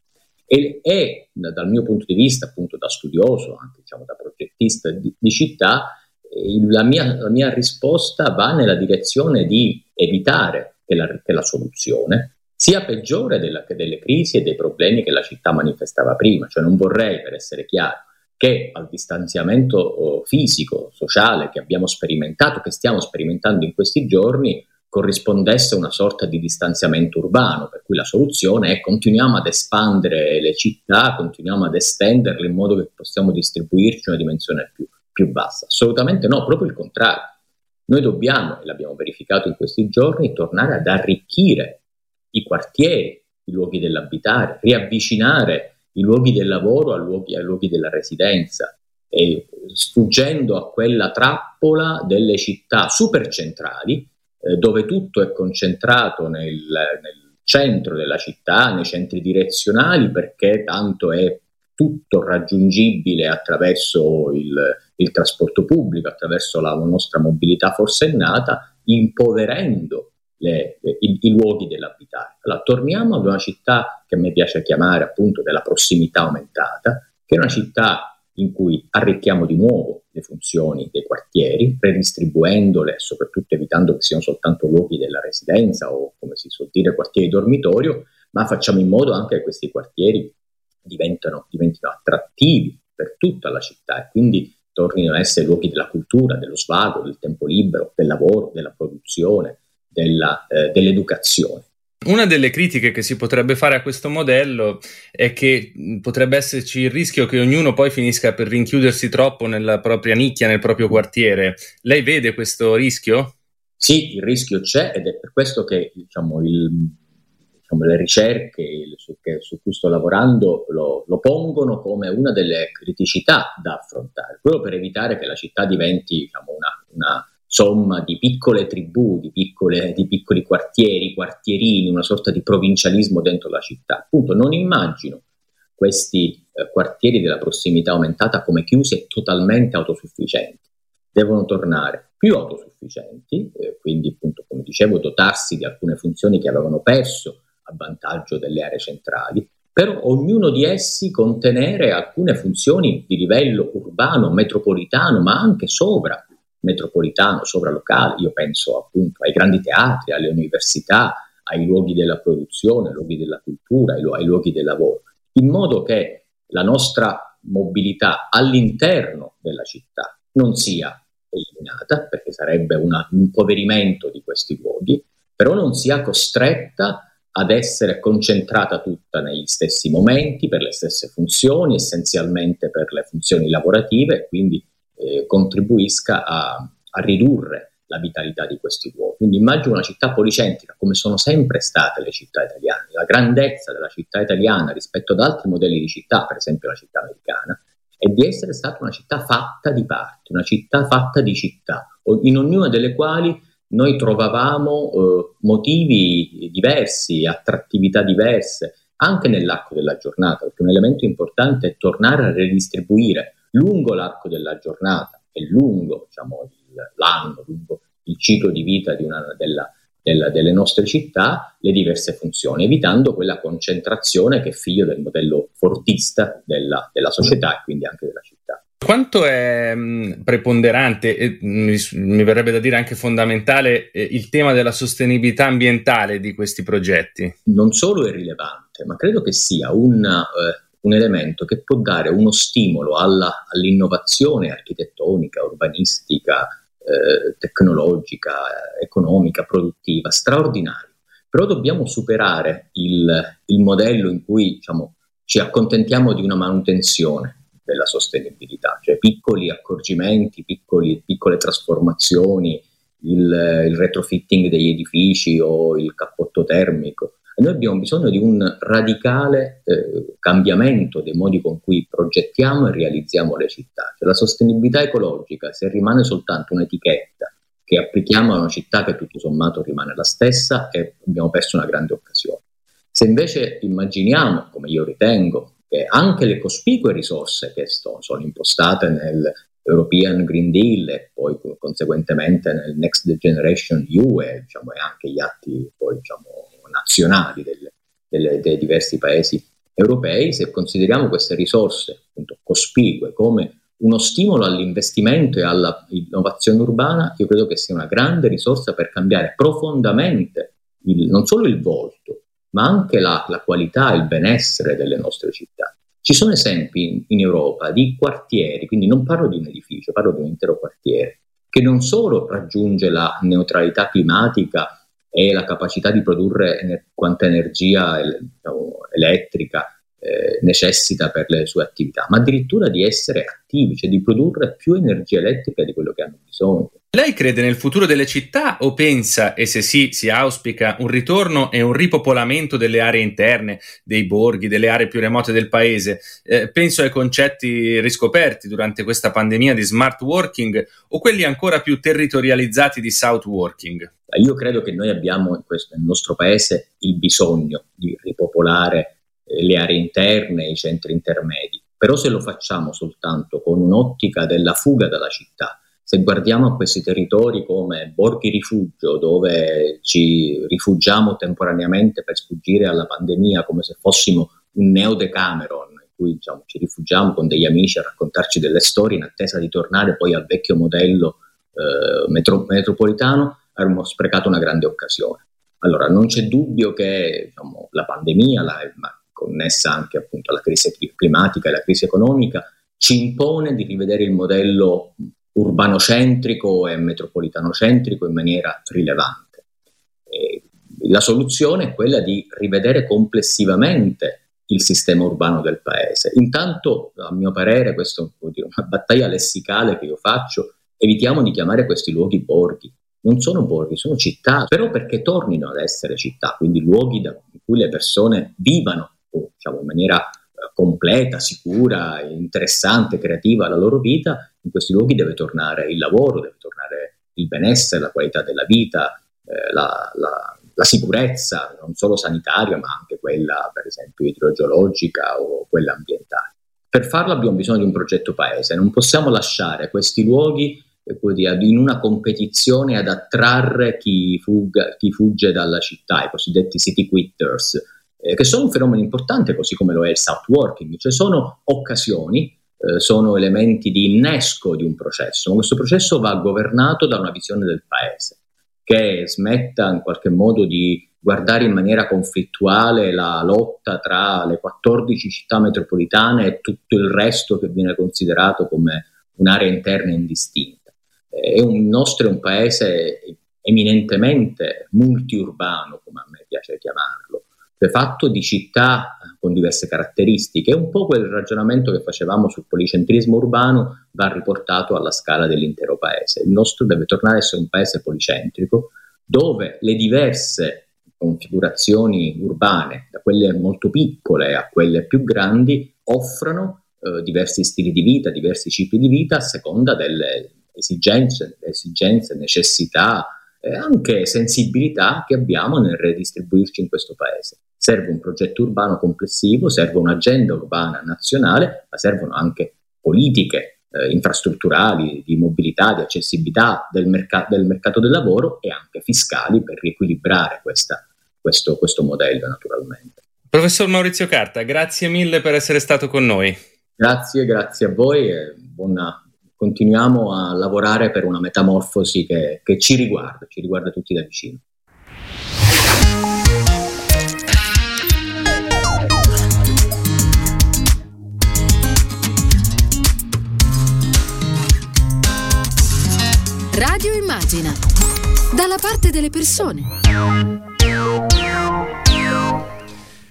E, e dal mio punto di vista, appunto da studioso, anche diciamo, da progettista di, di città, la, mia, la, mia, risposta va nella direzione di evitare che la, che la soluzione sia peggiore della, delle crisi e dei problemi che la città manifestava prima. Cioè non vorrei, per essere chiaro, che al distanziamento oh, fisico, sociale che abbiamo sperimentato, che stiamo sperimentando in questi giorni, corrispondesse una sorta di distanziamento urbano, per cui la soluzione è continuiamo ad espandere le città, continuiamo ad estenderle in modo che possiamo distribuirci una dimensione più, più bassa. Assolutamente no, proprio il contrario. Noi dobbiamo, e l'abbiamo verificato in questi giorni, tornare ad arricchire i quartieri, i luoghi dell'abitare, riavvicinare i luoghi del lavoro ai luoghi, ai luoghi della residenza e sfuggendo a quella trappola delle città supercentrali eh, dove tutto è concentrato nel, nel centro della città, nei centri direzionali perché tanto è tutto raggiungibile attraverso il, il trasporto pubblico, attraverso la nostra mobilità forsennata, impoverendo le, i, i, luoghi dell'abitare. Allora, torniamo ad una città che a me piace chiamare appunto della prossimità aumentata, che è una città in cui arricchiamo di nuovo le funzioni dei quartieri, redistribuendole soprattutto evitando che siano soltanto luoghi della residenza o, come si suol dire, quartieri dormitorio, ma facciamo in modo anche che questi quartieri diventino, diventino attrattivi per tutta la città e quindi tornino a essere luoghi della cultura, dello svago, del tempo libero, del lavoro, della produzione, della, eh, dell'educazione. Una delle critiche che si potrebbe fare a questo modello è che potrebbe esserci il rischio che ognuno poi finisca per rinchiudersi troppo nella propria nicchia, nel proprio quartiere. Lei vede questo rischio? Sì, il rischio c'è ed è per questo che diciamo, il, diciamo, le ricerche su, che, su, cui sto lavorando lo, lo, pongono come una delle criticità da affrontare, proprio per evitare che la città diventi diciamo, una, una somma di piccole tribù, di, piccole, di piccoli quartieri, quartierini, una sorta di provincialismo dentro la città. Appunto, non immagino questi eh, quartieri della prossimità aumentata come chiusi e totalmente autosufficienti. Devono tornare più autosufficienti, eh, quindi appunto, come dicevo, dotarsi di alcune funzioni che avevano perso a vantaggio delle aree centrali, però ognuno di essi contenere alcune funzioni di livello urbano, metropolitano, ma anche sopra metropolitano, sovralocale, io penso appunto ai grandi teatri, alle università, ai luoghi della produzione, ai luoghi della cultura, ai, lu- ai luoghi del lavoro, in modo che la nostra mobilità all'interno della città non sia eliminata, perché sarebbe un impoverimento di questi luoghi, però non sia costretta ad essere concentrata tutta negli stessi momenti, per le stesse funzioni, essenzialmente per le funzioni lavorative, quindi eh, contribuisca a, a ridurre la vitalità di questi luoghi. Quindi immagino una città policentrica come sono sempre state le città italiane. La grandezza della città italiana rispetto ad altri modelli di città, per esempio la città americana, è di essere stata una città fatta di parti, una città fatta di città, in ognuna delle quali noi trovavamo eh, motivi diversi, attrattività diverse, anche nell'arco della giornata, perché un elemento importante è tornare a redistribuire lungo l'arco della giornata e lungo diciamo, l'anno, lungo il ciclo di vita di una, della, della, delle nostre città, le diverse funzioni, evitando quella concentrazione che è figlio del modello fortista della, della società e quindi anche della città. Quanto è mh, preponderante e mi, mi, verrebbe da dire anche fondamentale eh, il tema della sostenibilità ambientale di questi progetti? Non solo è rilevante, ma credo che sia un, eh, un elemento che può dare uno stimolo alla, all'innovazione architettonica, urbanistica, eh, tecnologica, economica, produttiva, straordinario. Però dobbiamo superare il, il modello in cui diciamo, ci accontentiamo di una manutenzione della sostenibilità, cioè piccoli accorgimenti, piccoli, piccole trasformazioni, il, il retrofitting degli edifici o il cappotto termico, noi abbiamo bisogno di un radicale eh, cambiamento dei modi con cui progettiamo e realizziamo le città. Cioè, la sostenibilità ecologica, se rimane soltanto un'etichetta che applichiamo a una città che tutto sommato rimane la stessa, e abbiamo perso una grande occasione. Se invece immaginiamo, come io ritengo, che anche le cospicue risorse che sto, sono impostate nel European Green Deal e poi conseguentemente nel Next Generation EU e, diciamo, anche gli atti poi, diciamo, nazionali del, del, dei diversi paesi europei, se consideriamo queste risorse appunto, cospicue come uno stimolo all'investimento e all'innovazione urbana, io credo che sia una grande risorsa per cambiare profondamente il, non solo il volto, ma anche la, la qualità e il benessere delle nostre città. Ci sono esempi in, in Europa di quartieri, quindi non parlo di un edificio, parlo di un intero quartiere, che non solo raggiunge la neutralità climatica e la capacità di produrre quanta energia diciamo, elettrica eh, necessita per le sue attività, ma addirittura di essere attivi, cioè di produrre più energia elettrica di quello che hanno bisogno. Lei crede nel futuro delle città o pensa, e se sì, si auspica un ritorno e un ripopolamento delle aree interne, dei borghi, delle aree più remote del paese? Eh, penso ai concetti riscoperti durante questa pandemia di smart working o quelli ancora più territorializzati di south working? Io credo che noi abbiamo questo, nel nostro paese il bisogno di ripopolare le aree interne, i centri intermedi, però se lo facciamo soltanto con un'ottica della fuga dalla città, se guardiamo a questi territori come borghi rifugio, dove ci rifugiamo temporaneamente per sfuggire alla pandemia come se fossimo un neo-Decameron, in cui diciamo, ci rifugiamo con degli amici a raccontarci delle storie in attesa di tornare poi al vecchio modello eh, metro- metropolitano, avremmo sprecato una grande occasione. Allora, non c'è dubbio che diciamo, la pandemia, la, connessa anche appunto alla crisi climatica e alla crisi economica, ci impone di rivedere il modello urbanocentrico e metropolitanocentrico in maniera rilevante. E la soluzione è quella di rivedere complessivamente il sistema urbano del paese. Intanto, a mio parere, questa è una battaglia lessicale che io faccio, evitiamo di chiamare questi luoghi borghi, non sono borghi, sono città, però perché tornino ad essere città, quindi luoghi da, in cui le persone vivano diciamo, in maniera eh, completa, sicura, interessante, creativa la loro vita, in questi luoghi deve tornare il lavoro, deve tornare il benessere, la qualità della vita, eh, la, la, la, sicurezza, non solo sanitaria, ma anche quella, per esempio, idrogeologica o quella ambientale. Per farlo abbiamo bisogno di un progetto paese, non possiamo lasciare questi luoghi in una competizione ad attrarre chi, fuga, chi fugge dalla città, i cosiddetti city quitters, eh, che sono un fenomeno importante, così come lo è il south working, cioè sono occasioni, eh, sono elementi di innesco di un processo, ma questo processo va governato da una visione del paese, che smetta in qualche modo di guardare in maniera conflittuale la lotta tra le 14 città metropolitane e tutto il resto che viene considerato come un'area interna indistinta. Un, il nostro è un paese eminentemente multiurbano, come a me piace chiamarlo, cioè fatto di città con diverse caratteristiche. Un po' quel ragionamento che facevamo sul policentrismo urbano va riportato alla scala dell'intero paese. Il nostro deve tornare a essere un paese policentrico dove le diverse configurazioni urbane, da quelle molto piccole a quelle più grandi, offrono eh, diversi stili di vita, diversi cicli di vita a seconda delle esigenze, esigenze necessità e anche sensibilità che abbiamo nel redistribuirci in questo paese. Serve un progetto urbano complessivo, serve un'agenda urbana nazionale, ma servono anche politiche eh, infrastrutturali, di mobilità, di accessibilità del, merc- del, mercato del lavoro e anche fiscali per riequilibrare questa, questo, questo modello naturalmente. Professor Maurizio Carta, grazie mille per essere stato con noi. Grazie, grazie a voi e buona, continuiamo a lavorare per una metamorfosi che, che ci riguarda, ci riguarda tutti da vicino. Radio Immagina, dalla parte delle persone.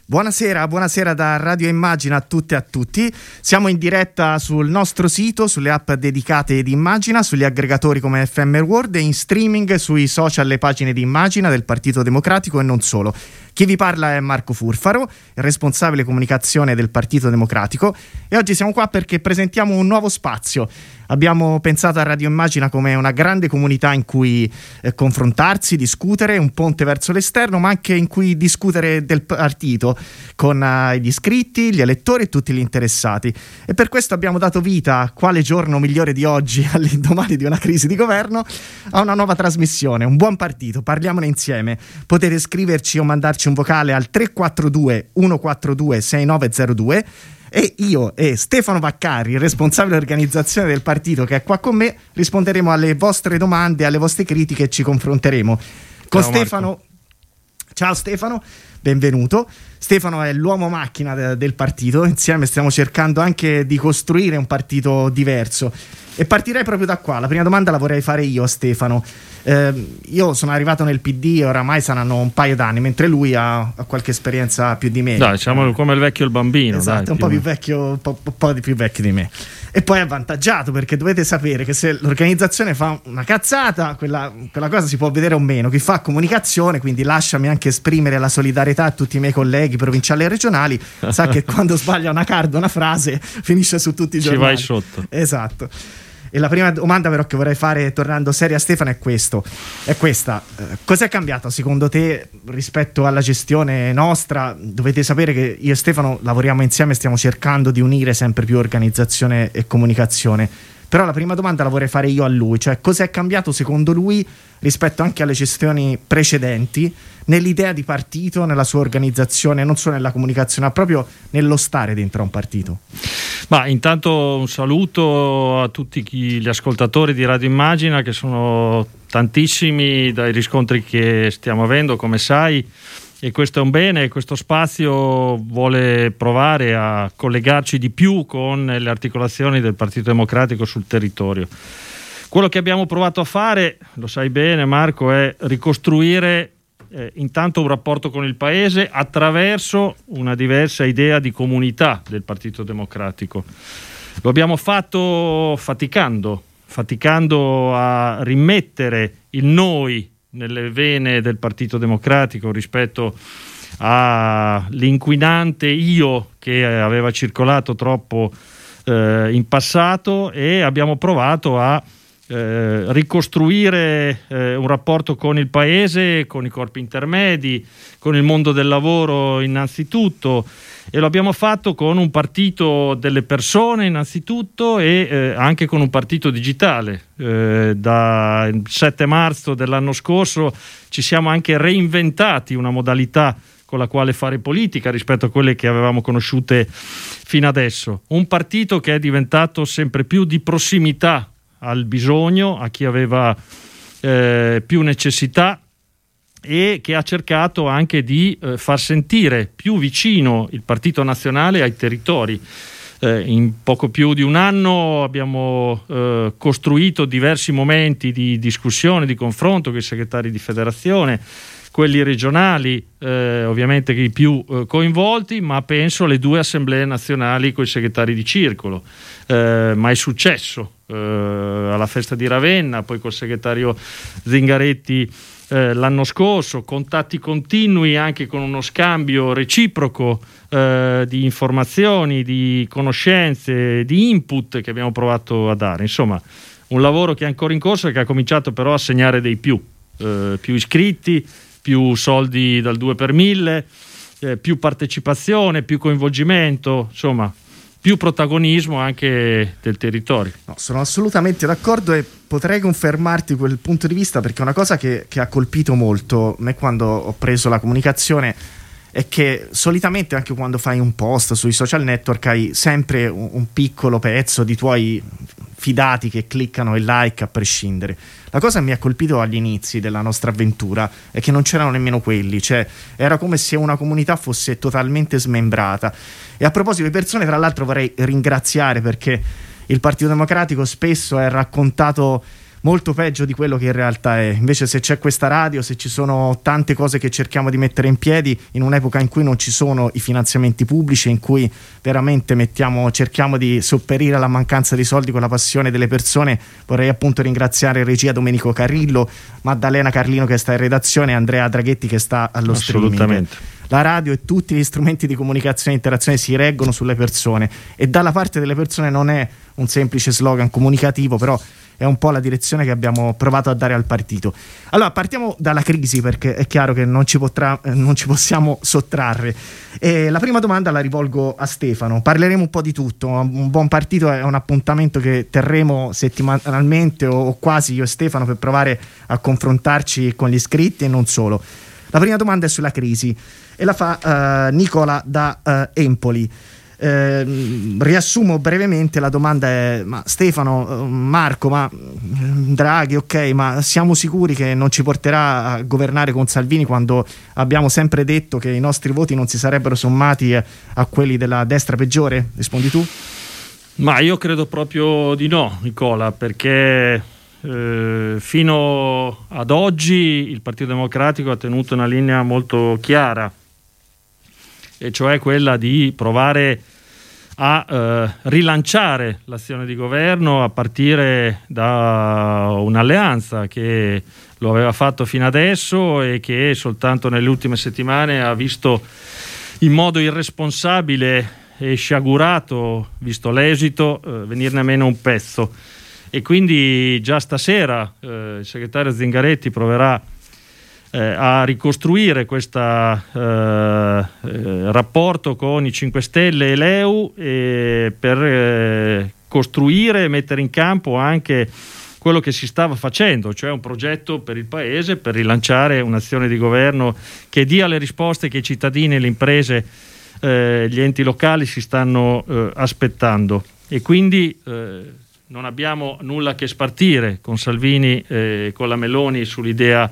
Buonasera, buonasera da Radio Immagina a tutte e a tutti. Siamo in diretta sul nostro sito, sulle app dedicate di Immagina, sugli aggregatori come FM World e in streaming sui social le pagine di Immagina del Partito Democratico e non solo. Chi vi parla è Marco Furfaro, il responsabile comunicazione del Partito Democratico e oggi siamo qua perché presentiamo un nuovo spazio. Abbiamo pensato a Radio Immagina come una grande comunità in cui eh, confrontarsi, discutere, un ponte verso l'esterno, ma anche in cui discutere del partito con uh, gli iscritti, gli elettori e tutti gli interessati. E per questo abbiamo dato vita, quale giorno migliore di oggi, all'indomani di una crisi di governo, a una nuova trasmissione, un buon partito, parliamone insieme. Potete scriverci o mandarci un vocale al 342 142 6902 e io e Stefano Vaccari, responsabile organizzazione del partito che è qua con me, risponderemo alle vostre domande, alle vostre critiche e ci confronteremo. Con Ciao Stefano Marco. Ciao Stefano, benvenuto. Stefano è l'uomo macchina de- del partito, insieme stiamo cercando anche di costruire un partito diverso. E partirei proprio da qua. La prima domanda la vorrei fare io a Stefano. Eh, io sono arrivato nel PD oramai saranno un paio d'anni, mentre lui ha, ha qualche esperienza più di me. Dai, diciamo come il vecchio il bambino. Esatto, dai, un po' più vecchio, un po', un po' di più vecchio di me. E poi è avvantaggiato perché dovete sapere che se l'organizzazione fa una cazzata, quella, quella, cosa si può vedere o meno. Chi fa comunicazione, quindi lasciami anche esprimere la solidarietà a tutti i miei colleghi provinciali e regionali, sa che quando sbaglia una card, una frase, finisce su tutti i giornali. Ci vai sotto. Esatto. E la prima domanda però che vorrei fare tornando seria a Stefano è, questo, è questa. Eh, cos'è cambiato secondo te rispetto alla gestione nostra? Dovete sapere che io e Stefano lavoriamo insieme e stiamo cercando di unire sempre più organizzazione e comunicazione. Però la prima domanda la vorrei fare io a lui, cioè cos'è cambiato secondo lui rispetto anche alle gestioni precedenti nell'idea di partito, nella sua organizzazione, non solo nella comunicazione, ma proprio nello stare dentro a un partito? Ma intanto un saluto a tutti gli ascoltatori di Radio Immagina che sono tantissimi dai riscontri che stiamo avendo, come sai e questo è un bene, questo spazio vuole provare a collegarci di più con le articolazioni del Partito Democratico sul territorio. Quello che abbiamo provato a fare, lo sai bene Marco, è ricostruire eh, intanto un rapporto con il Paese attraverso una diversa idea di comunità del Partito Democratico. Lo abbiamo fatto faticando, faticando a rimettere il noi nelle vene del Partito Democratico rispetto all'inquinante io che aveva circolato troppo eh, in passato e abbiamo provato a eh, ricostruire eh, un rapporto con il paese, con i corpi intermedi, con il mondo del lavoro innanzitutto e lo abbiamo fatto con un partito delle persone innanzitutto e eh, anche con un partito digitale. Eh, dal 7 marzo dell'anno scorso ci siamo anche reinventati una modalità con la quale fare politica rispetto a quelle che avevamo conosciute fino adesso. Un partito che è diventato sempre più di prossimità al bisogno, a chi aveva eh, più necessità e che ha cercato anche di eh, far sentire più vicino il Partito Nazionale ai territori. Eh, in poco più di un anno abbiamo eh, costruito diversi momenti di discussione, di confronto con i segretari di federazione, quelli regionali, eh, ovviamente i più eh, coinvolti, ma penso alle due assemblee nazionali con i segretari di circolo. Eh, ma è successo eh, alla festa di Ravenna, poi col segretario Zingaretti eh, l'anno scorso, contatti continui anche con uno scambio reciproco eh, di informazioni, di conoscenze, di input che abbiamo provato a dare. Insomma, un lavoro che è ancora in corso e che ha cominciato però a segnare dei più, più iscritti, più soldi dal 2 per 1000, eh, più partecipazione, più coinvolgimento, insomma più protagonismo anche del territorio. No, sono assolutamente d'accordo e potrei confermarti quel punto di vista perché una cosa che, che ha colpito molto me quando ho preso la comunicazione è che solitamente anche quando fai un post sui social network hai sempre un, un piccolo pezzo di tuoi fidati che cliccano il like a prescindere. La cosa che mi ha colpito agli inizi della nostra avventura è che non c'erano nemmeno quelli, cioè era come se una comunità fosse totalmente smembrata. E a proposito di persone, tra l'altro vorrei ringraziare perché il Partito Democratico spesso è raccontato molto peggio di quello che in realtà è. Invece se c'è questa radio, se ci sono tante cose che cerchiamo di mettere in piedi in un'epoca in cui non ci sono i finanziamenti pubblici, in cui veramente mettiamo, cerchiamo di sopperire alla mancanza di soldi con la passione delle persone, vorrei appunto ringraziare regia Domenico Carrillo, Maddalena Carlino che sta in redazione Andrea Draghetti che sta allo streaming. La radio e tutti gli strumenti di comunicazione e interazione si reggono sulle persone e dalla parte delle persone non è un semplice slogan comunicativo, però è un po' la direzione che abbiamo provato a dare al partito. Allora, partiamo dalla crisi perché è chiaro che non ci, potrà, eh, non ci possiamo sottrarre. E la prima domanda la rivolgo a Stefano. Parleremo un po' di tutto. Un buon partito è un appuntamento che terremo settimanalmente o quasi io e Stefano per provare a confrontarci con gli iscritti e non solo. La prima domanda è sulla crisi e la fa uh, Nicola da uh, Empoli. Eh, riassumo brevemente la domanda è ma Stefano, eh, Marco, ma mm, Draghi, ok, ma siamo sicuri che non ci porterà a governare con Salvini quando abbiamo sempre detto che i nostri voti non si sarebbero sommati a quelli della destra peggiore? Rispondi tu? Ma io credo proprio di no, Nicola, perché eh, fino ad oggi il Partito Democratico ha tenuto una linea molto chiara e cioè quella di provare a eh, rilanciare l'azione di governo a partire da un'alleanza che lo aveva fatto fino adesso e che soltanto nelle ultime settimane ha visto in modo irresponsabile e sciagurato, visto l'esito, eh, venirne a meno un pezzo. E quindi già stasera eh, il segretario Zingaretti proverà eh, a ricostruire questo eh, eh, rapporto con i 5 Stelle e l'EU e per eh, costruire e mettere in campo anche quello che si stava facendo, cioè un progetto per il Paese per rilanciare un'azione di governo che dia le risposte che i cittadini, le imprese, eh, gli enti locali si stanno eh, aspettando. E quindi non abbiamo nulla che spartire con Salvini e con la Meloni sull'idea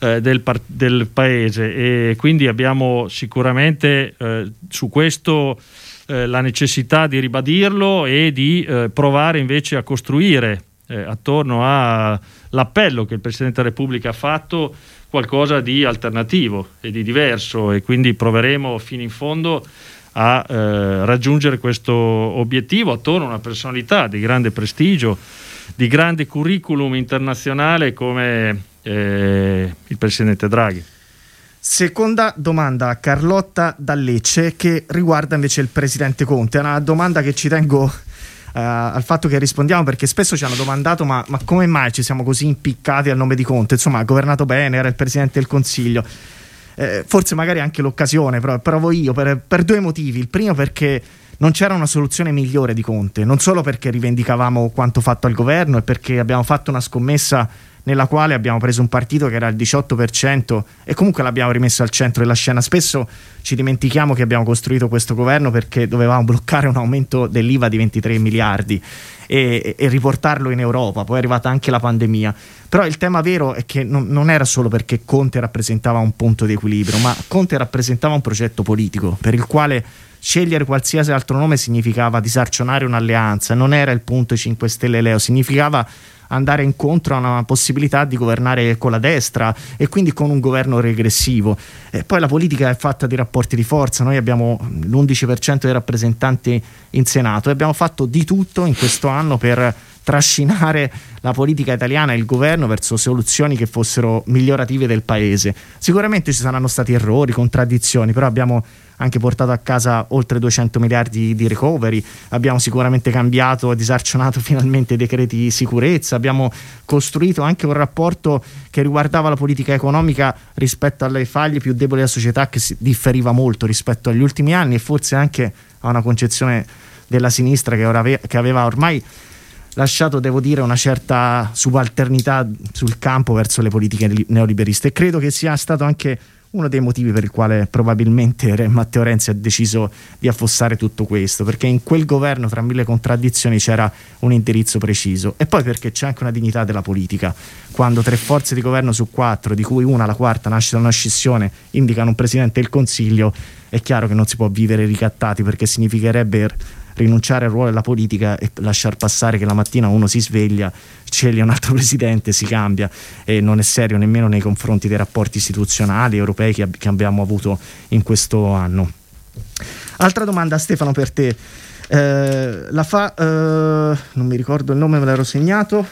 eh, del, par- del, paese. E quindi abbiamo sicuramente eh, su questo eh, la necessità di ribadirlo e di eh, provare invece a costruire eh, attorno all'appello che il Presidente della Repubblica ha fatto qualcosa di alternativo e di diverso. E quindi proveremo fino in fondo a eh, raggiungere questo obiettivo attorno a una personalità di grande prestigio, di grande curriculum internazionale come eh, il presidente Draghi. Seconda domanda, Carlotta Dallecce, che riguarda invece il presidente Conte. È una domanda che ci tengo uh, al fatto che rispondiamo perché spesso ci hanno domandato ma, ma, come mai ci siamo così impiccati al nome di Conte? Insomma, ha governato bene, era il presidente del Consiglio. Eh, forse magari anche l'occasione, però provo io per, per due motivi. Il primo perché non c'era una soluzione migliore di Conte, non solo perché rivendicavamo quanto fatto al governo e perché abbiamo fatto una scommessa nella quale abbiamo preso un partito che era al 18% e comunque l'abbiamo rimesso al centro della scena. Spesso ci dimentichiamo che abbiamo costruito questo governo perché dovevamo bloccare un aumento dell'IVA di 23 miliardi e, e riportarlo in Europa, poi è arrivata anche la pandemia. Però il tema vero è che non, non era solo perché Conte rappresentava un punto di equilibrio, ma Conte rappresentava un progetto politico per il quale scegliere qualsiasi altro nome significava disarcionare un'alleanza, non era il punto 5 Stelle Leo, significava andare incontro a una possibilità di governare con la destra e quindi con un governo regressivo. E poi la politica è fatta di rapporti di forza, noi abbiamo l'11% dei rappresentanti in Senato e abbiamo fatto di tutto in questo anno per trascinare la politica italiana e il governo verso soluzioni che fossero migliorative del paese. Sicuramente ci saranno stati errori, contraddizioni, però abbiamo anche portato a casa oltre 200 miliardi di recovery, abbiamo sicuramente cambiato e disarcionato finalmente i decreti di sicurezza, abbiamo costruito anche un rapporto che riguardava la politica economica rispetto alle faglie più deboli della società che differiva molto rispetto agli ultimi anni e forse anche a una concezione della sinistra che, ave- che aveva ormai lasciato, devo dire, una certa subalternità sul campo verso le politiche neoliberiste. E credo che sia stato anche uno dei motivi per il quale probabilmente Matteo Renzi ha deciso di affossare tutto questo, perché in quel governo, tra mille contraddizioni, c'era un indirizzo preciso e poi perché c'è anche una dignità della politica. Quando tre forze di governo su quattro, di cui una, la quarta, nasce da una scissione, indicano un presidente del Consiglio, è chiaro che non si può vivere ricattati perché significherebbe rinunciare al ruolo della politica e lasciar passare che la mattina uno si sveglia, sceglie un altro presidente, si cambia e non è serio nemmeno nei confronti dei rapporti istituzionali europei che, che abbiamo avuto in questo anno. Altra domanda Stefano per te. Eh, la fa, eh, non mi ricordo il nome, me l'ero segnato.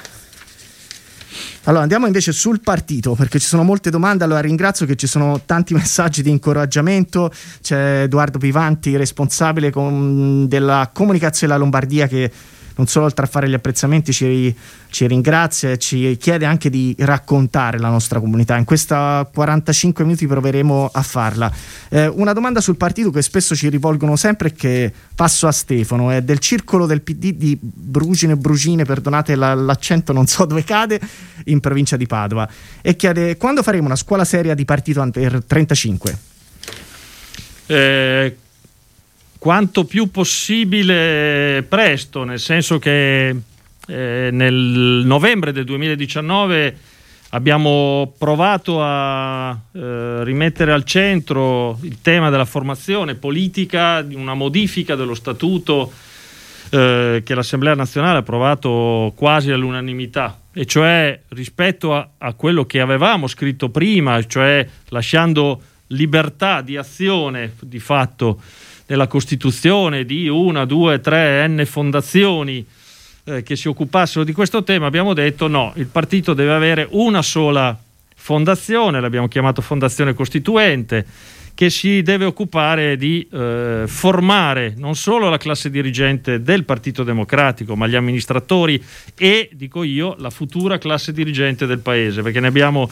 Allora andiamo invece sul partito perché ci sono molte domande. Allora ringrazio che ci sono tanti messaggi di incoraggiamento. C'è Edoardo Pivanti, responsabile con, della comunicazione della Lombardia, che non solo oltre a fare gli apprezzamenti ci, ci ringrazia e ci chiede anche di raccontare la nostra comunità. In questa 45 minuti proveremo a farla. Eh, una domanda sul partito che spesso ci rivolgono sempre e che passo a Stefano, è del circolo del PD di Brugine Brugine, perdonate la, l'accento non so dove cade, in provincia di Padova e chiede quando faremo una scuola seria di partito per 35? Eh, quanto più possibile presto, nel senso che eh, nel novembre del 2019 abbiamo provato a eh, rimettere al centro il tema della formazione politica, di una modifica dello statuto eh, che l'Assemblea nazionale ha approvato quasi all'unanimità, e cioè rispetto a, a quello che avevamo scritto prima, cioè lasciando libertà di azione di fatto nella costituzione di una, due, tre, n fondazioni eh, che si occupassero di questo tema, abbiamo detto no, il partito deve avere una sola fondazione, l'abbiamo chiamato fondazione costituente, che si deve occupare di eh, formare non solo la classe dirigente del Partito Democratico, ma gli amministratori e, dico io, la futura classe dirigente del Paese, perché ne abbiamo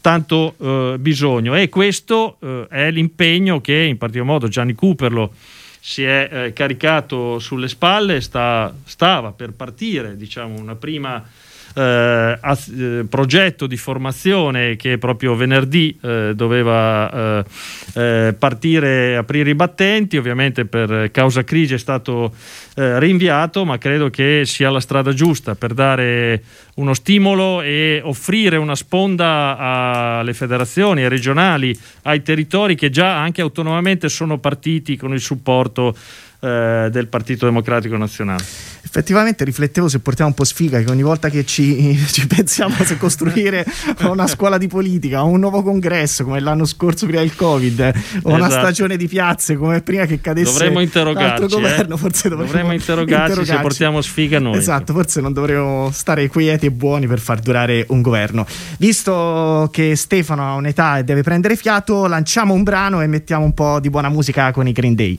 tanto eh, bisogno. E questo eh, è l'impegno che in particolar modo Gianni Cooperlo si è eh, caricato sulle spalle, sta, stava per partire diciamo, una prima eh, eh, progetto di formazione che proprio venerdì eh, doveva eh, eh, partire, aprire i battenti, ovviamente per causa crisi è stato eh, rinviato, ma credo che sia la strada giusta per dare uno stimolo e offrire una sponda alle federazioni, ai regionali, ai territori che già anche autonomamente sono partiti con il supporto eh, del Partito Democratico Nazionale. Effettivamente riflettevo se portiamo un po' sfiga che ogni volta che ci, ci pensiamo se costruire una scuola di politica o un nuovo congresso come l'anno scorso prima del Covid o esatto. una stagione di piazze come prima che cadesse dovremmo interrogarci, eh. governo, eh? forse dovremmo, dovremmo interrogarci, interrogarci, se portiamo sfiga noi. Esatto, forse non dovremmo stare quieti e buoni per far durare un governo. Visto che Stefano ha un'età e deve prendere fiato, lanciamo un brano e mettiamo un po' di buona musica con i Green Day.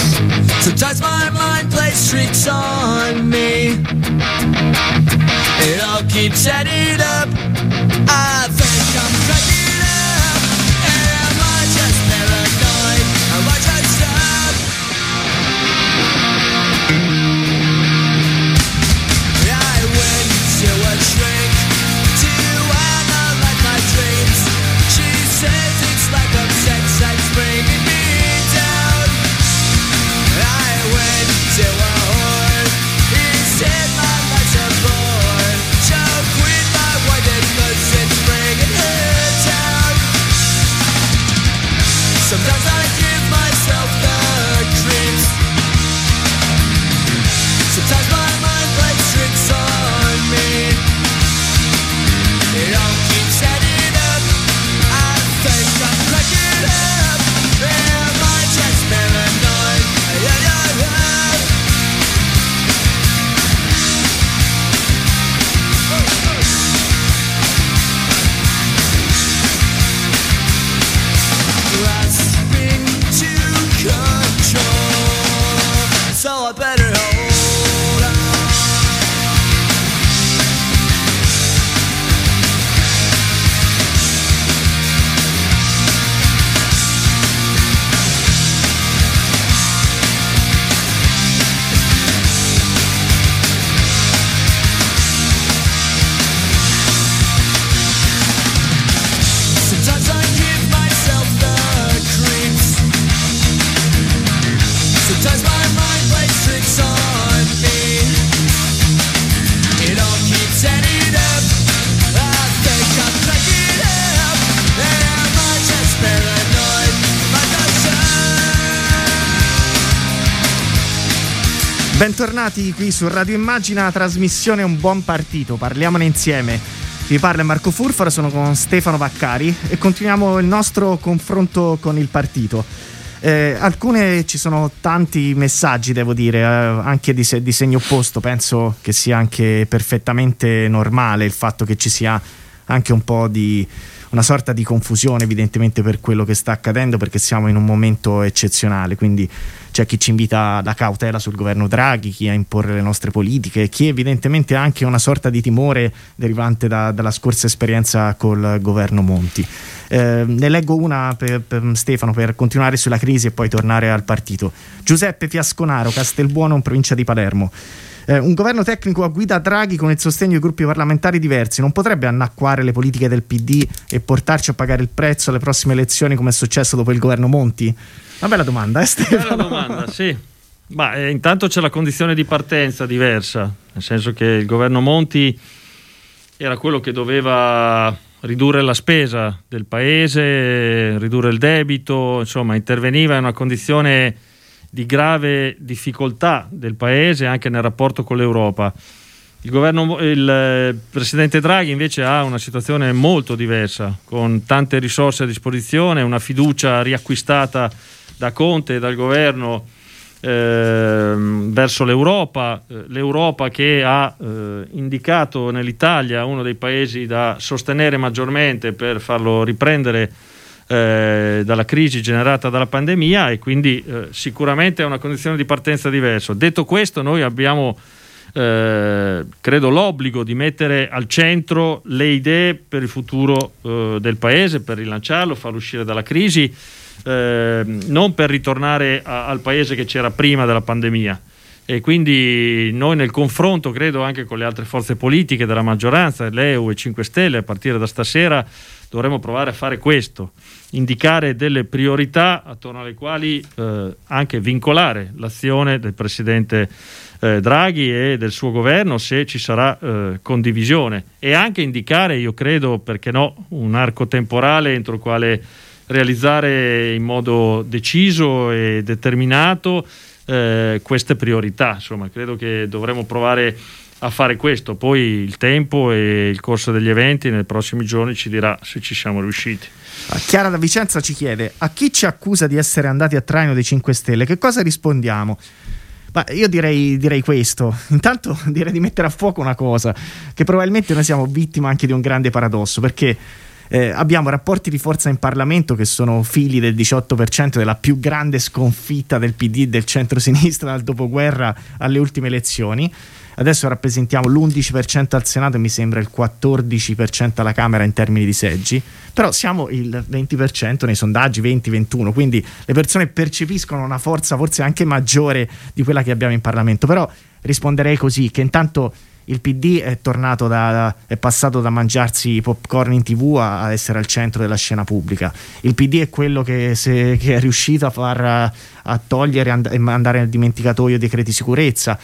Sometimes my mind plays tricks on me. It all keeps adding up. I Bentornati qui su Radio Immagina, trasmissione Un buon partito, parliamone insieme. Vi parla Marco Furfara, sono con Stefano Vaccari e continuiamo il nostro confronto con il partito. Eh, alcune ci sono tanti messaggi, devo dire, eh, anche di, se- di segno opposto. Penso che sia anche perfettamente normale il fatto che ci sia anche un po' di una sorta di confusione, evidentemente, per quello che sta accadendo, perché siamo in un momento eccezionale. Quindi c'è chi ci invita alla cautela sul governo Draghi, chi a imporre le nostre politiche, chi evidentemente ha anche una sorta di timore derivante da- dalla scorsa esperienza col governo Monti. Eh, ne leggo una per, per Stefano per continuare sulla crisi e poi tornare al partito. Giuseppe Fiasconaro, Castelbuono, in provincia di Palermo. Eh, un governo tecnico a guida Draghi con il sostegno di gruppi parlamentari diversi non potrebbe annacquare le politiche del PD e portarci a pagare il prezzo alle prossime elezioni come è successo dopo il governo Monti? Una bella domanda, eh Stefano? Bella domanda, sì. Ma eh, intanto c'è la condizione di partenza diversa, nel senso che il governo Monti era quello che doveva ridurre la spesa del paese, ridurre il debito, insomma interveniva in una condizione di grave difficoltà del paese anche nel rapporto con l'Europa. Il, governo, il eh, presidente Draghi invece ha una situazione molto diversa, con tante risorse a disposizione, una fiducia riacquistata da Conte e dal governo ehm, verso l'Europa, eh, l'Europa che ha eh, indicato nell'Italia uno dei paesi da sostenere maggiormente per farlo riprendere eh, dalla crisi generata dalla pandemia e quindi eh, sicuramente è una condizione di partenza diversa. Detto questo, noi abbiamo eh, credo l'obbligo di mettere al centro le idee per il futuro eh, del paese, per rilanciarlo, farlo uscire dalla crisi, eh, non per ritornare a- al paese che c'era prima della pandemia. E quindi noi nel confronto, credo anche con le altre forze politiche della maggioranza, l'EU e 5 Stelle, a partire da stasera, dovremo provare a fare questo, indicare delle priorità attorno alle quali eh, anche vincolare l'azione del Presidente eh, Draghi e del suo governo se ci sarà eh, condivisione e anche indicare, io credo, perché no, un arco temporale entro il quale realizzare in modo deciso e determinato eh, queste priorità. Insomma, credo che dovremo provare fare questo. Poi il tempo e il corso degli eventi nei prossimi giorni ci dirà se ci siamo riusciti. Ah, Chiara da Vicenza ci chiede: a chi ci accusa di essere andati a traino dei 5 Stelle, che cosa rispondiamo? Ma io direi, direi questo. Intanto direi di mettere a fuoco una cosa, che probabilmente noi siamo vittima anche di un grande paradosso, perché eh, abbiamo rapporti di forza in Parlamento che sono figli del 18% della più grande sconfitta del PD del centro-sinistra dal dopoguerra alle ultime elezioni. Adesso rappresentiamo l'11% al Senato e mi sembra il 14% alla Camera in termini di seggi, però siamo il 20% nei sondaggi, 20-21, quindi le persone percepiscono una forza forse anche maggiore di quella che abbiamo in Parlamento, però risponderei così, che intanto il PD è da, è passato da mangiarsi popcorn in tv a, essere al centro della scena pubblica. Il PD è quello che, se- che è riuscito a far a togliere and- e mandare nel dimenticatoio i decreti sicurezza.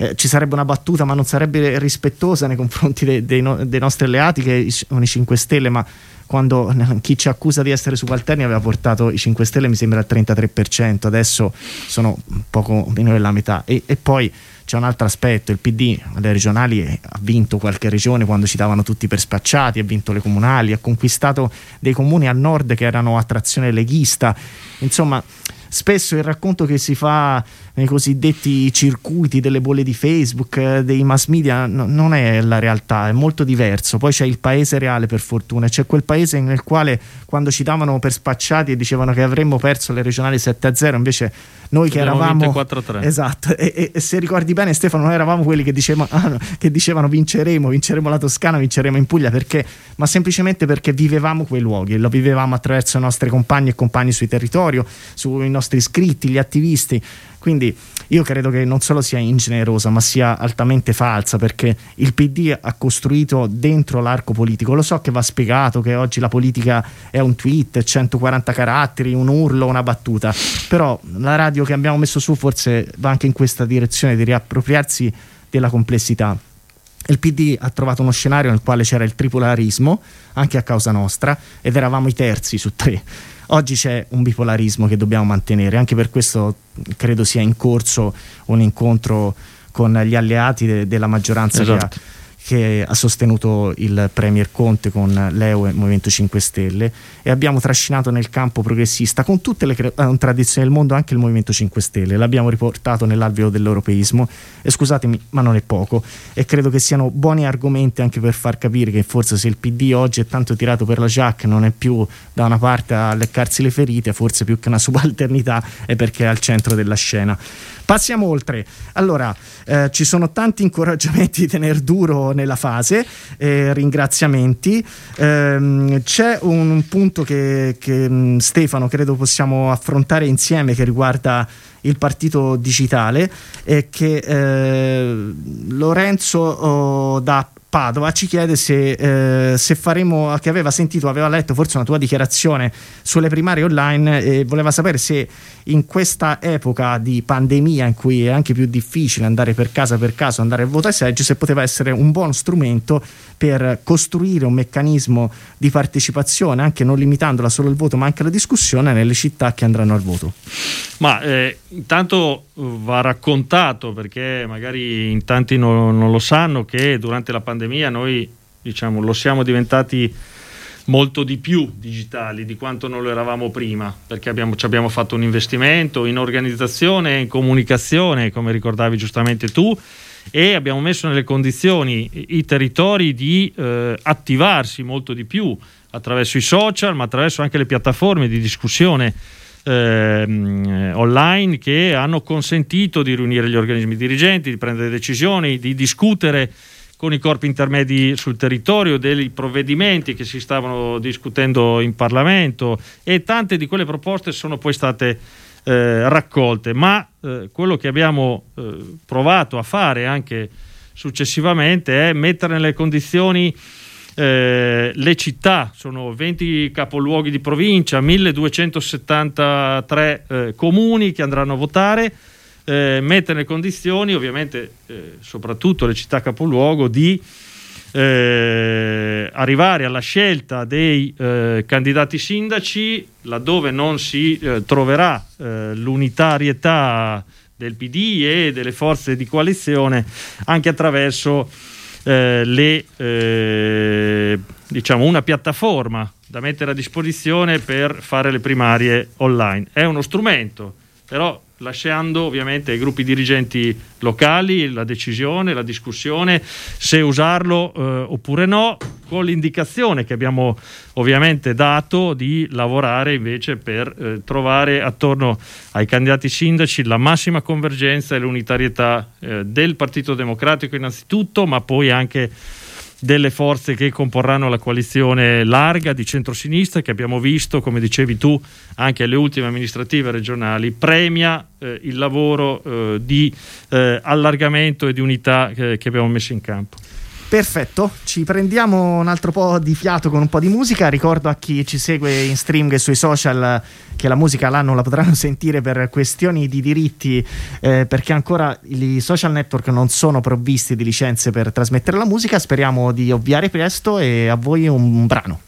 Eh, ci sarebbe una battuta, ma non sarebbe rispettosa nei confronti dei, dei no- dei nostri alleati che sono i 5 Stelle, ma quando chi ci accusa di essere subalterni aveva portato i 5 Stelle mi sembra al 33%, adesso sono poco meno della metà. E, e poi c'è un altro aspetto, il PD alle regionali eh, ha vinto qualche regione quando ci davano tutti per spacciati, ha vinto le comunali, ha conquistato dei comuni al nord che erano attrazione leghista, insomma spesso il racconto che si fa nei cosiddetti circuiti delle bolle di Facebook, eh, dei mass media, no- non è la realtà, è molto diverso. Poi c'è il paese reale per fortuna, c'è quel paese nel quale quando ci davano per spacciati e dicevano che avremmo perso le regionali 7-0, invece noi che eravamo... vinto 4-3. Esatto, e, e- e se ricordi bene Stefano, noi eravamo quelli che dicevano, ah, che dicevano vinceremo, vinceremo la Toscana, vinceremo in Puglia, perché? Ma semplicemente perché vivevamo quei luoghi, lo vivevamo attraverso i nostri compagni e compagni sui territori, sui nostri iscritti, gli attivisti. Quindi io credo che non solo sia ingenerosa, ma sia altamente falsa, perché il PD ha costruito dentro l'arco politico. Lo so che va spiegato che oggi la politica è un tweet, 140 caratteri, un urlo, una battuta, però la radio che abbiamo messo su forse va anche in questa direzione di riappropriarsi della complessità. Il PD ha trovato uno scenario nel quale c'era il tripolarismo, anche a causa nostra, ed eravamo i terzi su tre. Oggi c'è un bipolarismo che dobbiamo mantenere, anche per questo credo sia in corso un incontro con gli alleati de- della maggioranza che ha- Esatto. Che ha sostenuto il Premier Conte con l'EU e il Movimento 5 Stelle e abbiamo trascinato nel campo progressista con tutte le cre- tradizioni del mondo anche il Movimento 5 Stelle, l'abbiamo riportato nell'alveo dell'europeismo e scusatemi ma non è poco e credo che siano buoni argomenti anche per far capire che forse se il PD oggi è tanto tirato per la giacca non è più da una parte a leccarsi le ferite, forse più che una subalternità è perché è al centro della scena. Passiamo oltre. Allora, eh, ci sono tanti incoraggiamenti di tenere duro nella fase, eh, ringraziamenti. Ehm, c'è un, un punto che, che, mh, Stefano credo possiamo affrontare insieme che riguarda il partito digitale e che eh, Lorenzo oh, da Padova ci chiede se, eh, se faremo, che aveva sentito, aveva letto forse una tua dichiarazione sulle primarie online e voleva sapere se in questa epoca di pandemia in cui è anche più difficile andare per casa per caso, andare a voto ai seggi, se poteva essere un buon strumento per costruire un meccanismo di partecipazione, anche non limitandola solo al voto ma anche alla discussione nelle città che andranno al voto. Ma eh, intanto va raccontato perché magari in tanti non, non lo sanno che durante la pandemia noi diciamo lo siamo diventati molto di più digitali di quanto non lo eravamo prima perché abbiamo, ci abbiamo fatto un investimento in organizzazione e in comunicazione come ricordavi giustamente tu e abbiamo messo nelle condizioni i territori di eh, attivarsi molto di più attraverso i social ma attraverso anche le piattaforme di discussione ehm, eh, online che hanno consentito di riunire gli organismi dirigenti, di prendere decisioni, di discutere con i corpi intermedi sul territorio dei provvedimenti che si stavano discutendo in Parlamento e tante di quelle proposte sono poi state eh, raccolte, ma eh, quello che abbiamo eh, provato a fare anche successivamente è mettere nelle condizioni eh, le città, sono 20 capoluoghi di provincia, 1273 eh, comuni che andranno a votare, eh, mettere nelle condizioni ovviamente eh, soprattutto le città capoluogo di eh, arrivare alla scelta dei candidati sindaci laddove non si troverà l'unitarietà del PD e delle forze di coalizione anche attraverso eh, le, eh, diciamo una piattaforma da mettere a disposizione per fare le primarie online. È uno strumento, però lasciando ovviamente ai gruppi dirigenti locali la decisione, la discussione, se usarlo eh, oppure no, con l'indicazione che abbiamo ovviamente dato di lavorare invece per eh, trovare attorno ai candidati sindaci la massima convergenza e l'unitarietà eh, del Partito Democratico innanzitutto, ma poi anche delle forze che comporranno la coalizione larga di centrosinistra che abbiamo visto, come dicevi tu, anche alle ultime amministrative regionali, premia eh, il lavoro eh, di eh, allargamento e di unità eh, che abbiamo messo in campo. Perfetto, ci prendiamo un altro po' di fiato con un po' di musica. Ricordo a chi ci segue in stream e sui social che la musica là non la potranno sentire per questioni di diritti, eh, perché ancora i social network non sono provvisti di licenze per trasmettere la musica. Speriamo di ovviare presto e a voi un brano.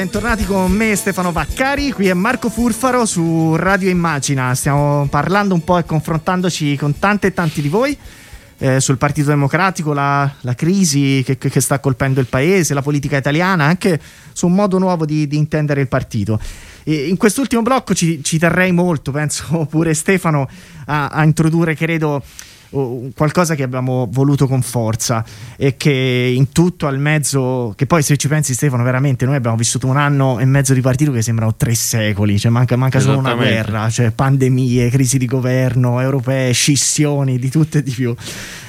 Bentornati, con me Stefano Vaccari, qui è Marco Furfaro su Radio Immagina, stiamo parlando un po' e confrontandoci con tante e tanti di voi eh, sul Partito Democratico, la, la crisi che, che, sta colpendo il paese, la politica italiana, anche su un modo nuovo di, di intendere il partito. E in quest'ultimo blocco ci, ci, terrei molto, penso pure Stefano, a, a introdurre, credo, qualcosa che abbiamo voluto con forza e che in tutto al mezzo, che poi se ci pensi Stefano veramente noi abbiamo vissuto un anno e mezzo di partito che sembrano tre secoli, cioè manca, manca solo una guerra, cioè pandemie, crisi di governo, europee, scissioni, di tutto e di più.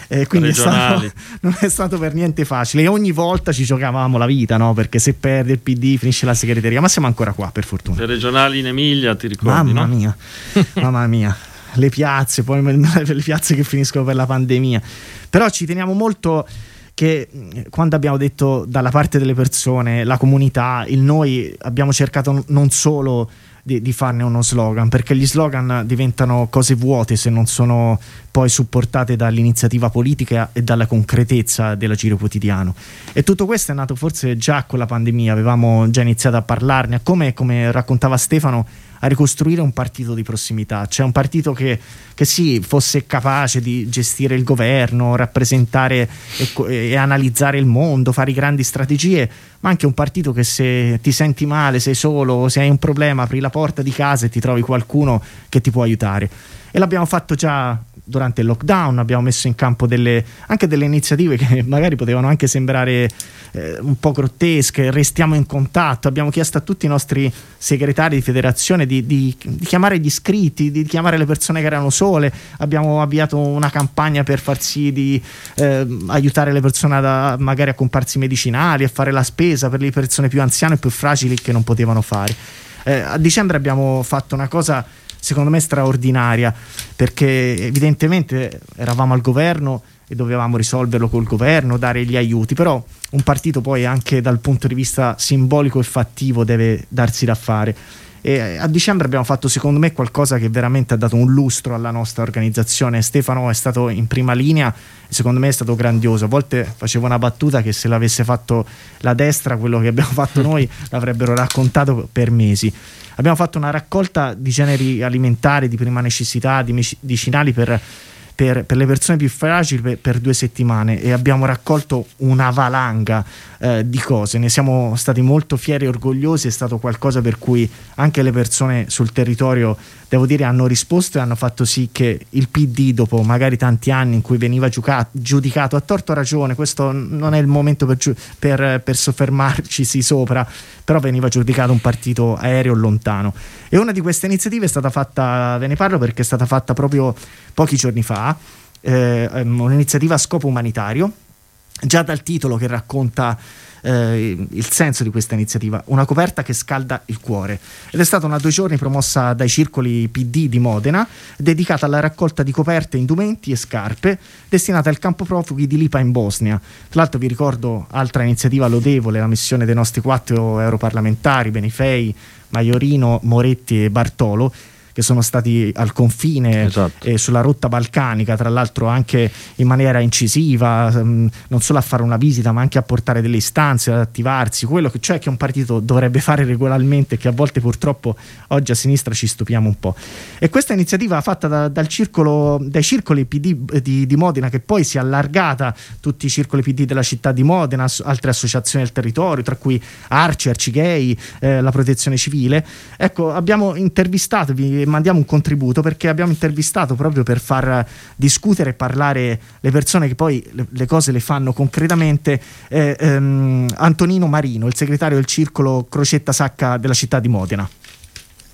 Eh, quindi è stato, non è stato per niente facile e ogni volta ci giocavamo la vita no? perché se perde il PD finisce la segreteria ma siamo ancora qua per fortuna le regionali in Emilia ti ricordi mamma no? mia mamma mia le piazze, poi le piazze che finiscono per la pandemia. Però ci teniamo molto che quando abbiamo detto dalla parte delle persone, la comunità, il noi, abbiamo cercato non solo di, di, farne uno slogan, perché gli slogan diventano cose vuote se non sono poi supportate dall'iniziativa politica e dalla concretezza dell'agire quotidiano. E tutto questo è nato forse già con la pandemia, avevamo già iniziato a parlarne, come, come raccontava Stefano, a ricostruire un partito di prossimità, cioè un partito che, che sì, fosse capace di gestire il governo, rappresentare e, e, analizzare il mondo, fare grandi strategie, ma anche un partito che se ti senti male, sei solo, se hai un problema, apri la porta di casa e ti trovi qualcuno che ti può aiutare. E l'abbiamo fatto già durante il lockdown, abbiamo messo in campo delle, anche delle iniziative che magari potevano anche sembrare eh, un po' grottesche, restiamo in contatto, abbiamo chiesto a tutti i nostri segretari di federazione di, di, di chiamare gli iscritti, di chiamare le persone che erano sole, abbiamo avviato una campagna per far sì di eh, aiutare le persone a, magari a comparsi medicinali, a fare la spesa per le persone più anziane e più fragili che non potevano fare. Eh, a dicembre abbiamo fatto una cosa secondo me straordinaria perché evidentemente eravamo al governo e dovevamo risolverlo col governo, dare gli aiuti, però un partito poi anche dal punto di vista simbolico e fattivo deve darsi da fare. E a dicembre abbiamo fatto secondo me qualcosa che veramente ha dato un lustro alla nostra organizzazione. Stefano è stato in prima linea e secondo me è stato grandioso. A volte facevo una battuta che se l'avesse fatto la destra, quello che abbiamo fatto noi, l'avrebbero raccontato per mesi. Abbiamo fatto una raccolta di generi alimentari di prima necessità, di medicinali per per, per, le persone più fragili per, per, due settimane e abbiamo raccolto una valanga eh, di cose. Ne siamo stati molto fieri e orgogliosi, è stato qualcosa per cui anche le persone sul territorio, devo dire, hanno risposto e hanno fatto sì che il PD, dopo magari tanti anni in cui veniva giudicato, giudicato a torto ragione, questo non è il momento per, per, per soffermarci sopra, però veniva giudicato un partito aereo lontano. E una di queste iniziative è stata fatta, ve ne parlo perché è stata fatta proprio pochi giorni fa, eh, un'iniziativa a scopo umanitario, già dal titolo che racconta eh, il senso di questa iniziativa, una coperta che scalda il cuore. Ed è stata una due giorni promossa dai circoli PD di Modena, dedicata alla raccolta di coperte, indumenti e scarpe destinate al campo profughi di Lipa in Bosnia. Tra l'altro vi ricordo altra iniziativa lodevole, la missione dei nostri quattro europarlamentari, Benifei, Maiorino, Moretti e Bartolo, che sono stati al confine esatto. eh, sulla rotta balcanica, tra l'altro anche in maniera incisiva, mh, mm, non solo a fare una visita, ma anche a portare delle istanze, ad attivarsi, quello che, cioè che un partito dovrebbe fare regolarmente, che a volte purtroppo oggi a sinistra ci stupiamo un po'. E questa iniziativa fatta da, dal circolo, dai circoli PD di, di, Modena, che poi si è allargata tutti i circoli PD della città di Modena, altre associazioni del territorio, tra cui Arci, Arcigay, eh, la protezione civile. Ecco, abbiamo intervistato, vi mandiamo un contributo perché abbiamo intervistato proprio per far discutere e parlare le persone che poi le, le cose le fanno concretamente eh, ehm, Antonino Marino, il segretario del circolo Crocetta Sacca della città di Modena.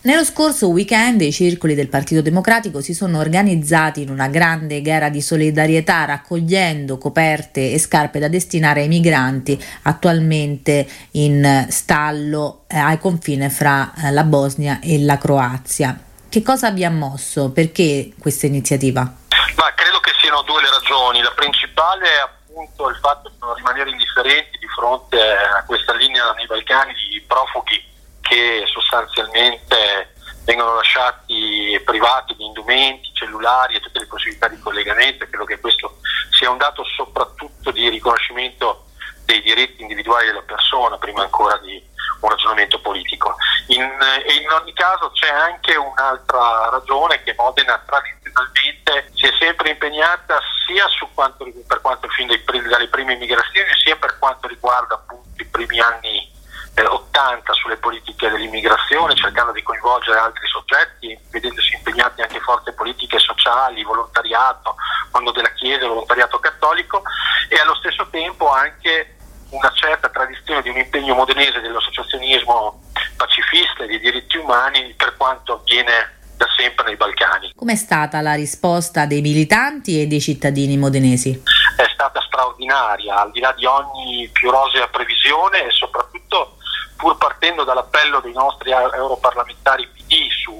Nello scorso weekend i circoli del Partito Democratico si sono organizzati in una grande gara di solidarietà raccogliendo coperte e scarpe da destinare ai migranti attualmente in stallo eh, al confine fra eh, la Bosnia e la Croazia. Che cosa vi ha mosso? Perché questa iniziativa? Ma credo che siano due le ragioni. La principale è appunto il fatto di non rimanere indifferenti di fronte a questa linea nei Balcani di profughi che sostanzialmente vengono lasciati privati di indumenti, cellulari e tutte le possibilità di collegamento. Credo che questo sia un dato soprattutto di riconoscimento dei diritti individuali della persona, prima ancora di un ragionamento politico. In, e in ogni caso c'è anche un'altra ragione che Modena tradizionalmente si è sempre impegnata sia quanto, per quanto dai, dalle prime migrazioni sia per quanto riguarda appunto i primi anni eh, 80 sulle politiche dell'immigrazione, cercando di coinvolgere altri soggetti, vedendosi impegnati anche forze politiche sociali, volontariato, mondo della Chiesa, volontariato cattolico e allo stesso tempo anche una certa tradizione di un impegno modenese dell'associazionismo pacifista e dei diritti umani per quanto avviene da sempre nei Balcani. Com'è stata la risposta dei militanti e dei cittadini modenesi? È stata straordinaria, al di là di ogni più rosea previsione e soprattutto pur partendo dall'appello dei nostri europarlamentari PD su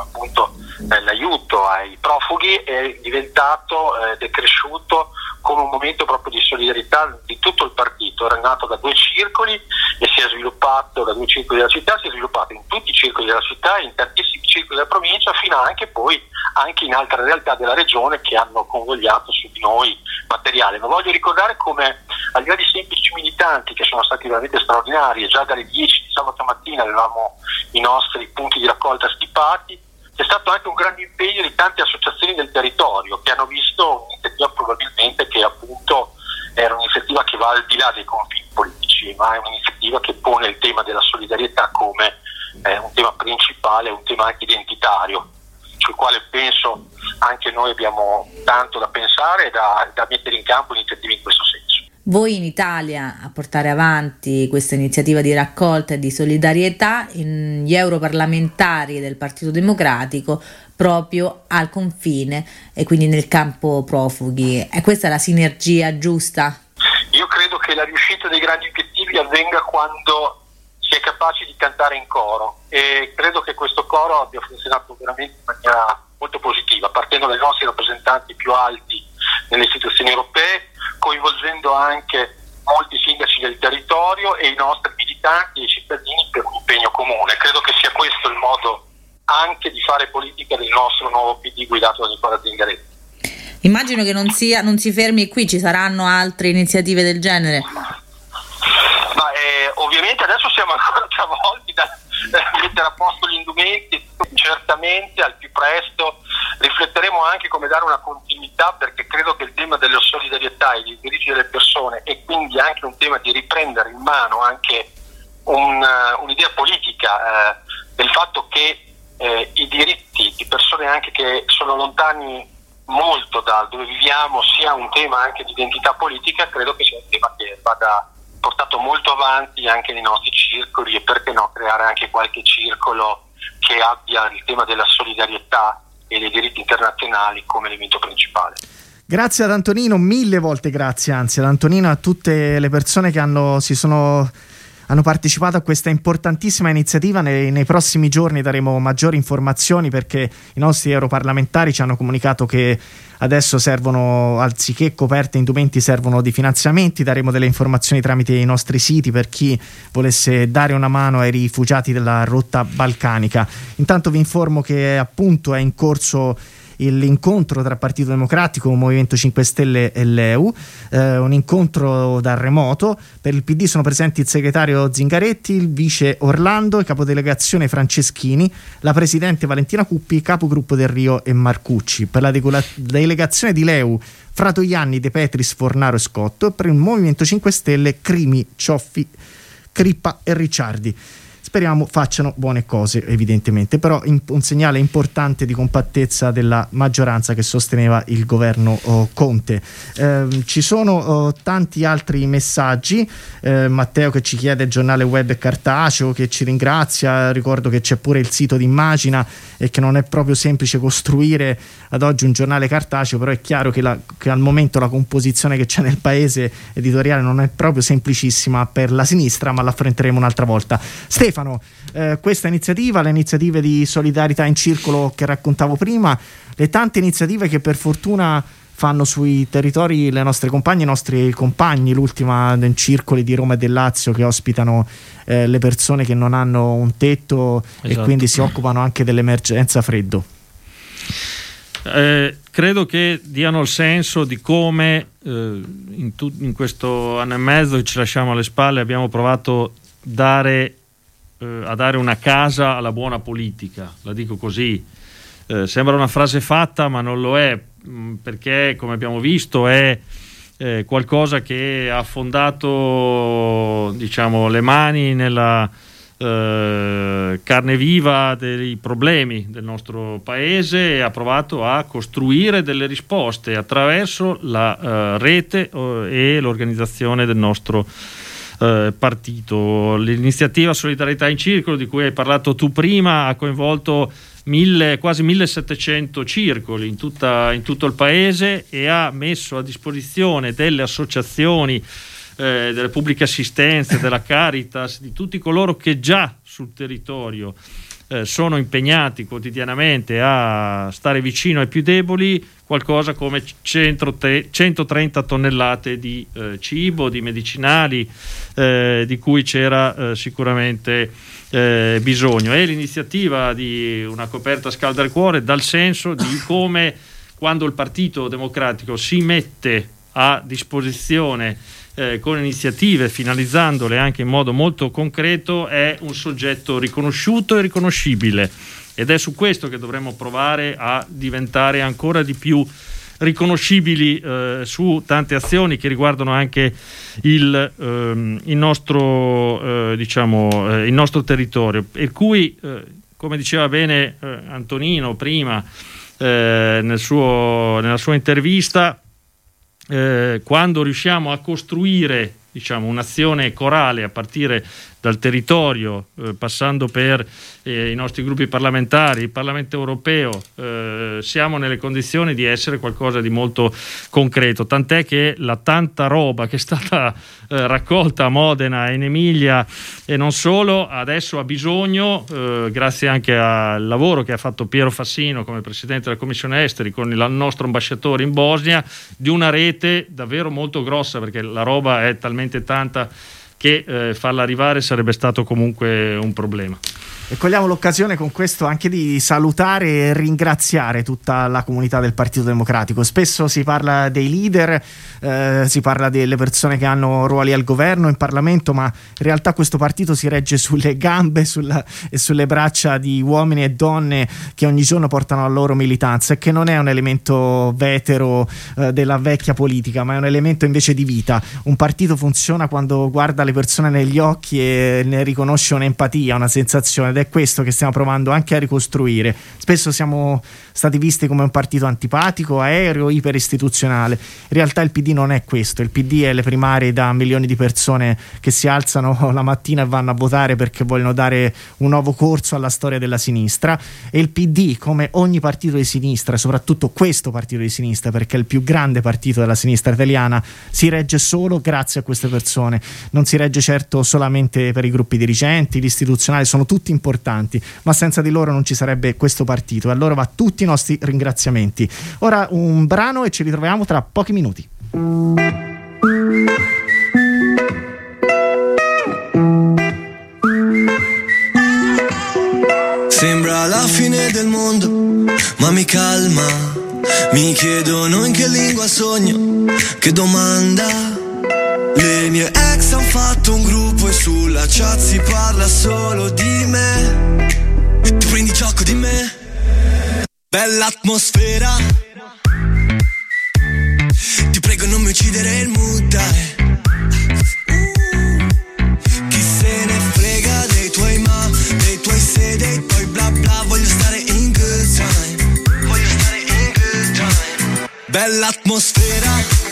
appunto eh, l'aiuto ai profughi è diventato eh, ed è cresciuto come un momento proprio di solidarietà di tutto il partito, era nato da due circoli e si è sviluppato da due circoli della città, si è sviluppato in tutti i circoli della città, in tantissimi circoli della provincia, fino anche poi anche in altre realtà della regione che hanno convogliato su di noi materiale. Ma voglio ricordare come al di là di semplici militanti che sono stati veramente straordinari e già dalle 10 di sabato mattina avevamo i nostri punti di raccolta stipati, c'è stato anche un grande impegno di tante associazioni del territorio che hanno visto un'iniziativa probabilmente che appunto era un'iniziativa che va al di là dei confini politici, ma è un'iniziativa che pone il tema della solidarietà come eh, un tema principale, un tema anche identitario, sul quale penso anche noi abbiamo tanto da pensare e da, da mettere in campo iniziative in questo senso. Voi in Italia a portare avanti questa iniziativa di raccolta e di solidarietà, gli europarlamentari del Partito Democratico proprio al confine e quindi nel campo profughi. È questa la sinergia giusta? Io credo che la riuscita dei grandi obiettivi avvenga quando si è capaci di cantare in coro e credo che questo coro abbia funzionato veramente in maniera molto positiva, partendo dai nostri rappresentanti più alti nelle istituzioni europee, coinvolgendo anche molti sindaci del territorio e i nostri militanti e i cittadini per un impegno comune. Credo che sia questo il modo anche di fare politica del nostro nuovo PD guidato da Nicola Zingaretti. Immagino che non, sia, non si fermi qui, ci saranno altre iniziative del genere. Ma eh, ovviamente adesso siamo ancora travolti da mettere a posto gli indumenti, certamente al più presto rifletteremo anche come dare una continuità perché credo che il tema della solidarietà e dei diritti delle persone e quindi anche un tema di riprendere in mano anche un, uh, un'idea politica uh, del fatto che uh, i diritti di persone anche che sono lontani molto da dove viviamo sia un tema anche di identità politica, credo che sia un tema che vada portato molto avanti anche nei nostri circoli e perché no creare anche qualche circolo che abbia il tema della solidarietà e dei diritti internazionali come elemento principale. Grazie ad Antonino, mille volte grazie anzi ad Antonino e a tutte le persone che hanno, si sono hanno partecipato a questa importantissima iniziativa. Nei, nei, prossimi giorni daremo maggiori informazioni perché i nostri europarlamentari ci hanno comunicato che adesso servono, anziché coperte e indumenti, servono di finanziamenti. Daremo delle informazioni tramite i nostri siti per chi volesse dare una mano ai rifugiati della rotta balcanica. Intanto vi informo che appunto è in corso l'incontro tra Partito Democratico, Movimento 5 Stelle e l'EU, eh, un incontro da remoto. Per il PD sono presenti il segretario Zingaretti, il vice Orlando, il capodelegazione Franceschini, la presidente Valentina Cuppi, capogruppo del Rio e Marcucci. Per la de- delegazione di l'EU Fratoianni, De Petris, Fornaro e Scotto, per il Movimento 5 Stelle Crimi, Cioffi, Crippa e Ricciardi speriamo facciano buone cose evidentemente però in, un segnale importante di compattezza della maggioranza che sosteneva il governo oh, Conte. Eh, ci sono oh, tanti altri messaggi. Eh, Matteo che ci chiede il giornale web cartaceo che ci ringrazia. Ricordo che c'è pure il sito di Immagina e che non è proprio semplice costruire ad oggi un giornale cartaceo però è chiaro che, la, che al momento la composizione che c'è nel paese editoriale non è proprio semplicissima per la sinistra ma l'affronteremo un'altra volta. Stefano Stefano, eh, questa iniziativa, le iniziative di solidarietà in circolo che raccontavo prima, le tante iniziative che per fortuna fanno sui territori le nostre compagne, i nostri compagni, l'ultima in circoli di Roma e del Lazio che ospitano eh, le persone che non hanno un tetto esatto. e quindi si occupano anche dell'emergenza freddo. Eh, credo che diano il senso di come eh, in, tu- in questo anno e mezzo che ci lasciamo alle spalle abbiamo provato a dare eh, a dare una casa alla buona politica, la dico così. Eh, sembra una frase fatta, ma non lo è, mh, perché come abbiamo visto è eh, qualcosa che ha affondato diciamo, le mani nella eh, carne viva dei problemi del nostro paese e ha provato a costruire delle risposte attraverso la eh, rete eh, e l'organizzazione del nostro eh, partito. L'iniziativa Solidarietà in Circolo, di cui hai parlato tu prima, ha coinvolto mille, quasi 1700 circoli in, tutta, in tutto il paese e ha messo a disposizione delle associazioni eh, delle pubbliche assistenze, della Caritas, di tutti coloro che già sul territorio eh, sono impegnati quotidianamente a stare vicino ai più deboli, qualcosa come 100 130 tonnellate di eh, cibo, di medicinali, eh, di cui c'era eh, sicuramente eh, bisogno. È l'iniziativa di una coperta scalda al cuore dal senso di come quando il Partito Democratico si mette a disposizione eh, con iniziative finalizzandole anche in modo molto concreto è un soggetto riconosciuto e riconoscibile ed è su questo che dovremmo provare a diventare ancora di più riconoscibili eh, su tante azioni che riguardano anche il, ehm, il, nostro, eh, diciamo, eh, il nostro territorio. Per cui, eh, come diceva bene eh, Antonino prima eh, nel suo, nella sua intervista, quando riusciamo a costruire diciamo, un'azione corale a partire dal territorio, eh, passando per eh, i nostri gruppi parlamentari, il Parlamento europeo, eh, siamo nelle condizioni di essere qualcosa di molto concreto, tant'è che la tanta roba che è stata eh, raccolta a Modena in Emilia e non solo, adesso ha bisogno, eh, grazie anche al lavoro che ha fatto Piero Fassino come Presidente della Commissione Esteri con il nostro ambasciatore in Bosnia, di una rete davvero molto grossa perché la roba è talmente tanta che eh, farla arrivare sarebbe stato comunque un problema. E cogliamo l'occasione con questo anche di salutare e ringraziare tutta la comunità del Partito Democratico. Spesso si parla dei leader, eh, si parla delle persone che hanno ruoli al governo, in Parlamento, ma in realtà questo partito si regge sulle gambe sulla, e sulle braccia di uomini e donne che ogni giorno portano la loro militanza e che non è un elemento vetero eh, della vecchia politica, ma è un elemento invece di vita. Un partito funziona quando guarda le persone negli occhi e ne riconosce un'empatia, una sensazione è questo che stiamo provando anche a ricostruire. Spesso siamo stati visti come un partito antipatico, aereo, iperistituzionale. In realtà il PD non è questo, il PD è le primarie da milioni di persone che si alzano la mattina e vanno a votare perché vogliono dare un nuovo corso alla storia della sinistra e il PD, come ogni partito di sinistra, soprattutto questo partito di sinistra, perché è il più grande partito della sinistra italiana, si regge solo grazie a queste persone. Non si regge certo solamente per i gruppi dirigenti, gli istituzionali sono tutti importanti, ma senza di loro non ci sarebbe questo partito. E allora va tutti i nostri ringraziamenti. Ora un brano e ci ritroviamo tra pochi minuti. Sembra la fine del mondo, ma mi calma. Mi chiedono in che lingua sogno, che domanda. Le mie ex han fatto un gruppo e sulla chat si parla solo di me. Ti prendi gioco di me? Bella atmosfera. Ti prego non mi uccidere il mood, dai. Chi se ne frega dei tuoi ma, dei tuoi se, dei tuoi bla bla Voglio stare in good time Bella atmosfera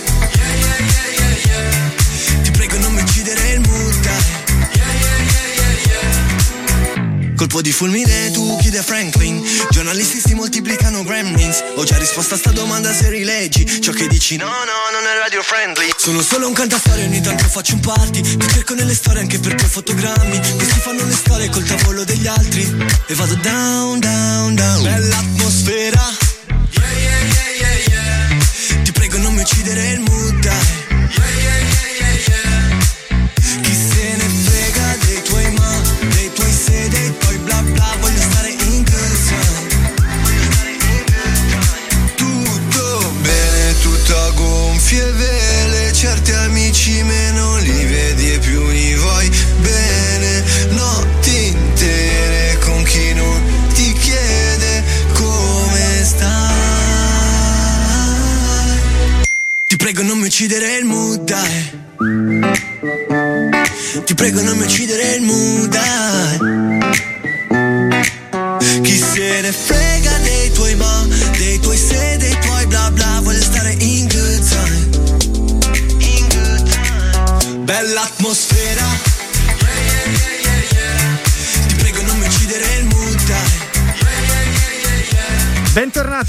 Colpo di fulmine tu chiede Franklin. Giornalisti si moltiplicano gremlins. Ho già risposto a sta domanda se rileggi Ciò che dici. No no non è radio friendly. Sono solo un cantastorie ogni tanto faccio un party. Ti cerco nelle storie anche perché fotogrammi. Questi fanno le storie col tavolo degli altri. E vado down down down. Bella atmosfera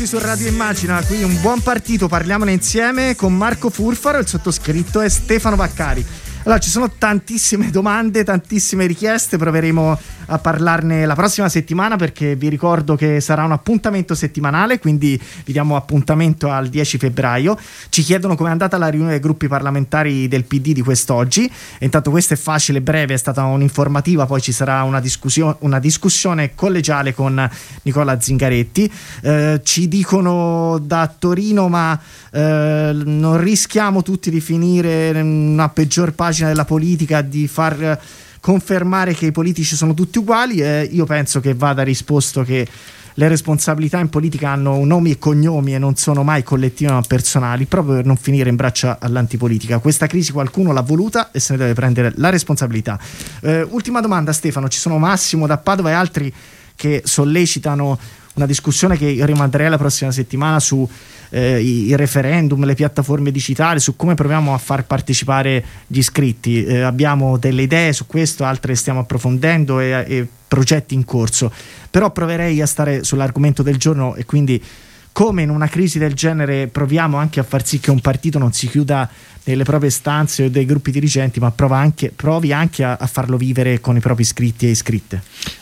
su Radio Immagina, qui un buon partito, parliamone insieme con Marco Furfaro, il sottoscritto e Stefano Vaccari. Allora, ci sono tantissime domande, tantissime richieste, proveremo a parlarne la prossima settimana perché vi ricordo che sarà un appuntamento settimanale, quindi vi diamo appuntamento al 10 febbraio. Ci chiedono come è andata la riunione dei gruppi parlamentari del PD di quest'oggi. E intanto questo è facile, breve, è stata un'informativa, poi ci sarà una, discussio- una discussione collegiale con Nicola Zingaretti. Eh, ci dicono da Torino, ma eh, non rischiamo tutti di finire in una peggior pagina della politica, di far confermare che i politici sono tutti uguali. Eh, io penso che vada risposto che le responsabilità in politica hanno nomi e cognomi e non sono mai collettive ma personali, proprio per non finire in braccio all'antipolitica. Questa crisi qualcuno l'ha voluta e se ne deve prendere la responsabilità. Eh, ultima domanda Stefano, ci sono Massimo da Padova e altri che sollecitano una discussione che rimanderei la prossima settimana su eh, i, i referendum, le piattaforme digitali, su come proviamo a far partecipare gli iscritti. Eh, abbiamo delle idee su questo, altre stiamo approfondendo e, e progetti in corso. Però proverei a stare sull'argomento del giorno e quindi come in una crisi del genere proviamo anche a far sì che un partito non si chiuda nelle proprie stanze o dei gruppi dirigenti, ma anche, provi anche a, a farlo vivere con i propri iscritti e iscritte.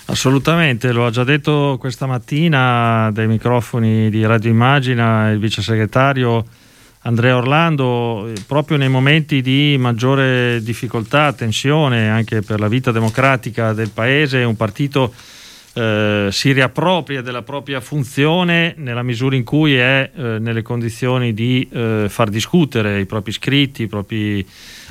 Assolutamente, lo ha già detto questa mattina dai microfoni di Radio Immagina il vice segretario Andrea Orlando, proprio nei momenti di maggiore difficoltà, tensione anche per la vita democratica del Paese, un partito eh, si riappropria della propria funzione nella misura in cui è eh, nelle condizioni di eh, far discutere i propri iscritti, i propri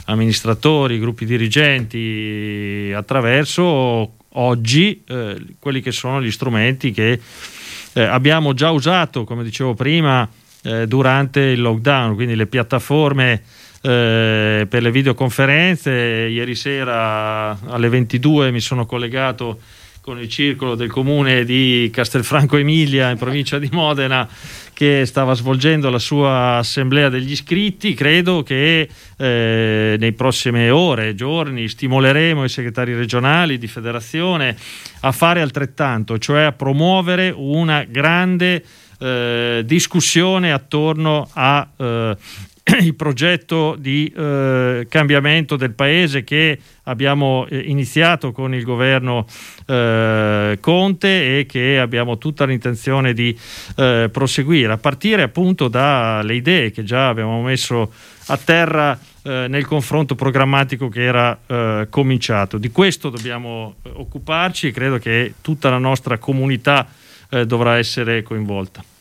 amministratori, i gruppi dirigenti attraverso oggi eh, quelli che sono gli strumenti che eh, abbiamo già usato, come dicevo prima, durante il lockdown, quindi le piattaforme eh, per le videoconferenze. Ieri sera alle 22 mi sono collegato con il circolo del comune di Castelfranco Emilia in provincia di Modena che stava svolgendo la sua assemblea degli iscritti. Credo che eh, nei prossime ore giorni stimoleremo i segretari regionali di federazione a fare altrettanto, cioè a promuovere una grande eh, discussione attorno a eh, il progetto di eh, cambiamento del paese che abbiamo eh, iniziato con il governo eh, Conte e che abbiamo tutta l'intenzione di eh, proseguire, a partire appunto dalle idee che già abbiamo messo a terra eh, nel confronto programmatico che era eh, cominciato. Di questo dobbiamo occuparci e credo che tutta la nostra comunità dovrà essere coinvolta.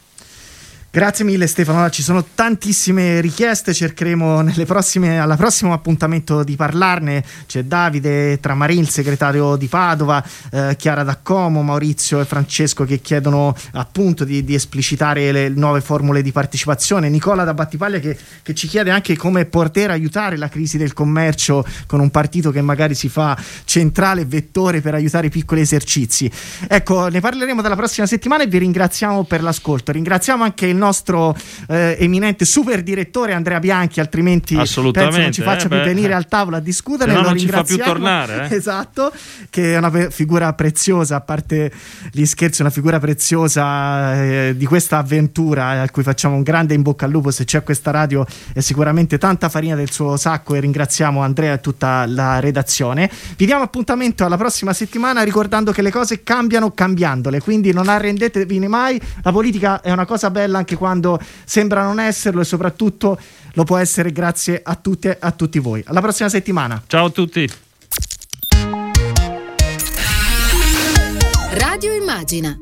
Grazie mille Stefano, ci sono tantissime richieste, cercheremo prossime, alla prossimo appuntamento di parlarne, c'è Davide Tramarin, il segretario di Padova, eh, Chiara D'Accomo, Maurizio e Francesco che chiedono appunto di, di esplicitare le nuove formule di partecipazione, Nicola da Battipaglia che, che ci chiede anche come poter aiutare la crisi del commercio con un partito che magari si fa centrale vettore per aiutare i piccoli esercizi. Ecco, ne parleremo dalla prossima settimana e vi ringraziamo per l'ascolto, ringraziamo anche il nostro eh, eminente super direttore Andrea Bianchi, altrimenti penso non ci faccia eh, più beh. venire al tavolo a discutere. No non ci fa più tornare, eh. Esatto, che è una pe- figura preziosa, a parte gli scherzi, una figura preziosa eh, di questa avventura eh, a cui facciamo un grande in bocca al lupo. Se c'è questa radio è sicuramente tanta farina del suo sacco e ringraziamo Andrea e tutta la redazione. Vi diamo appuntamento alla prossima settimana ricordando che le cose cambiano cambiandole, quindi non arrendetevi mai. La politica è una cosa bella anche quando sembra non esserlo e soprattutto lo può essere grazie a tutti e a tutti voi. Alla prossima settimana. Ciao a tutti. Radio Immagina.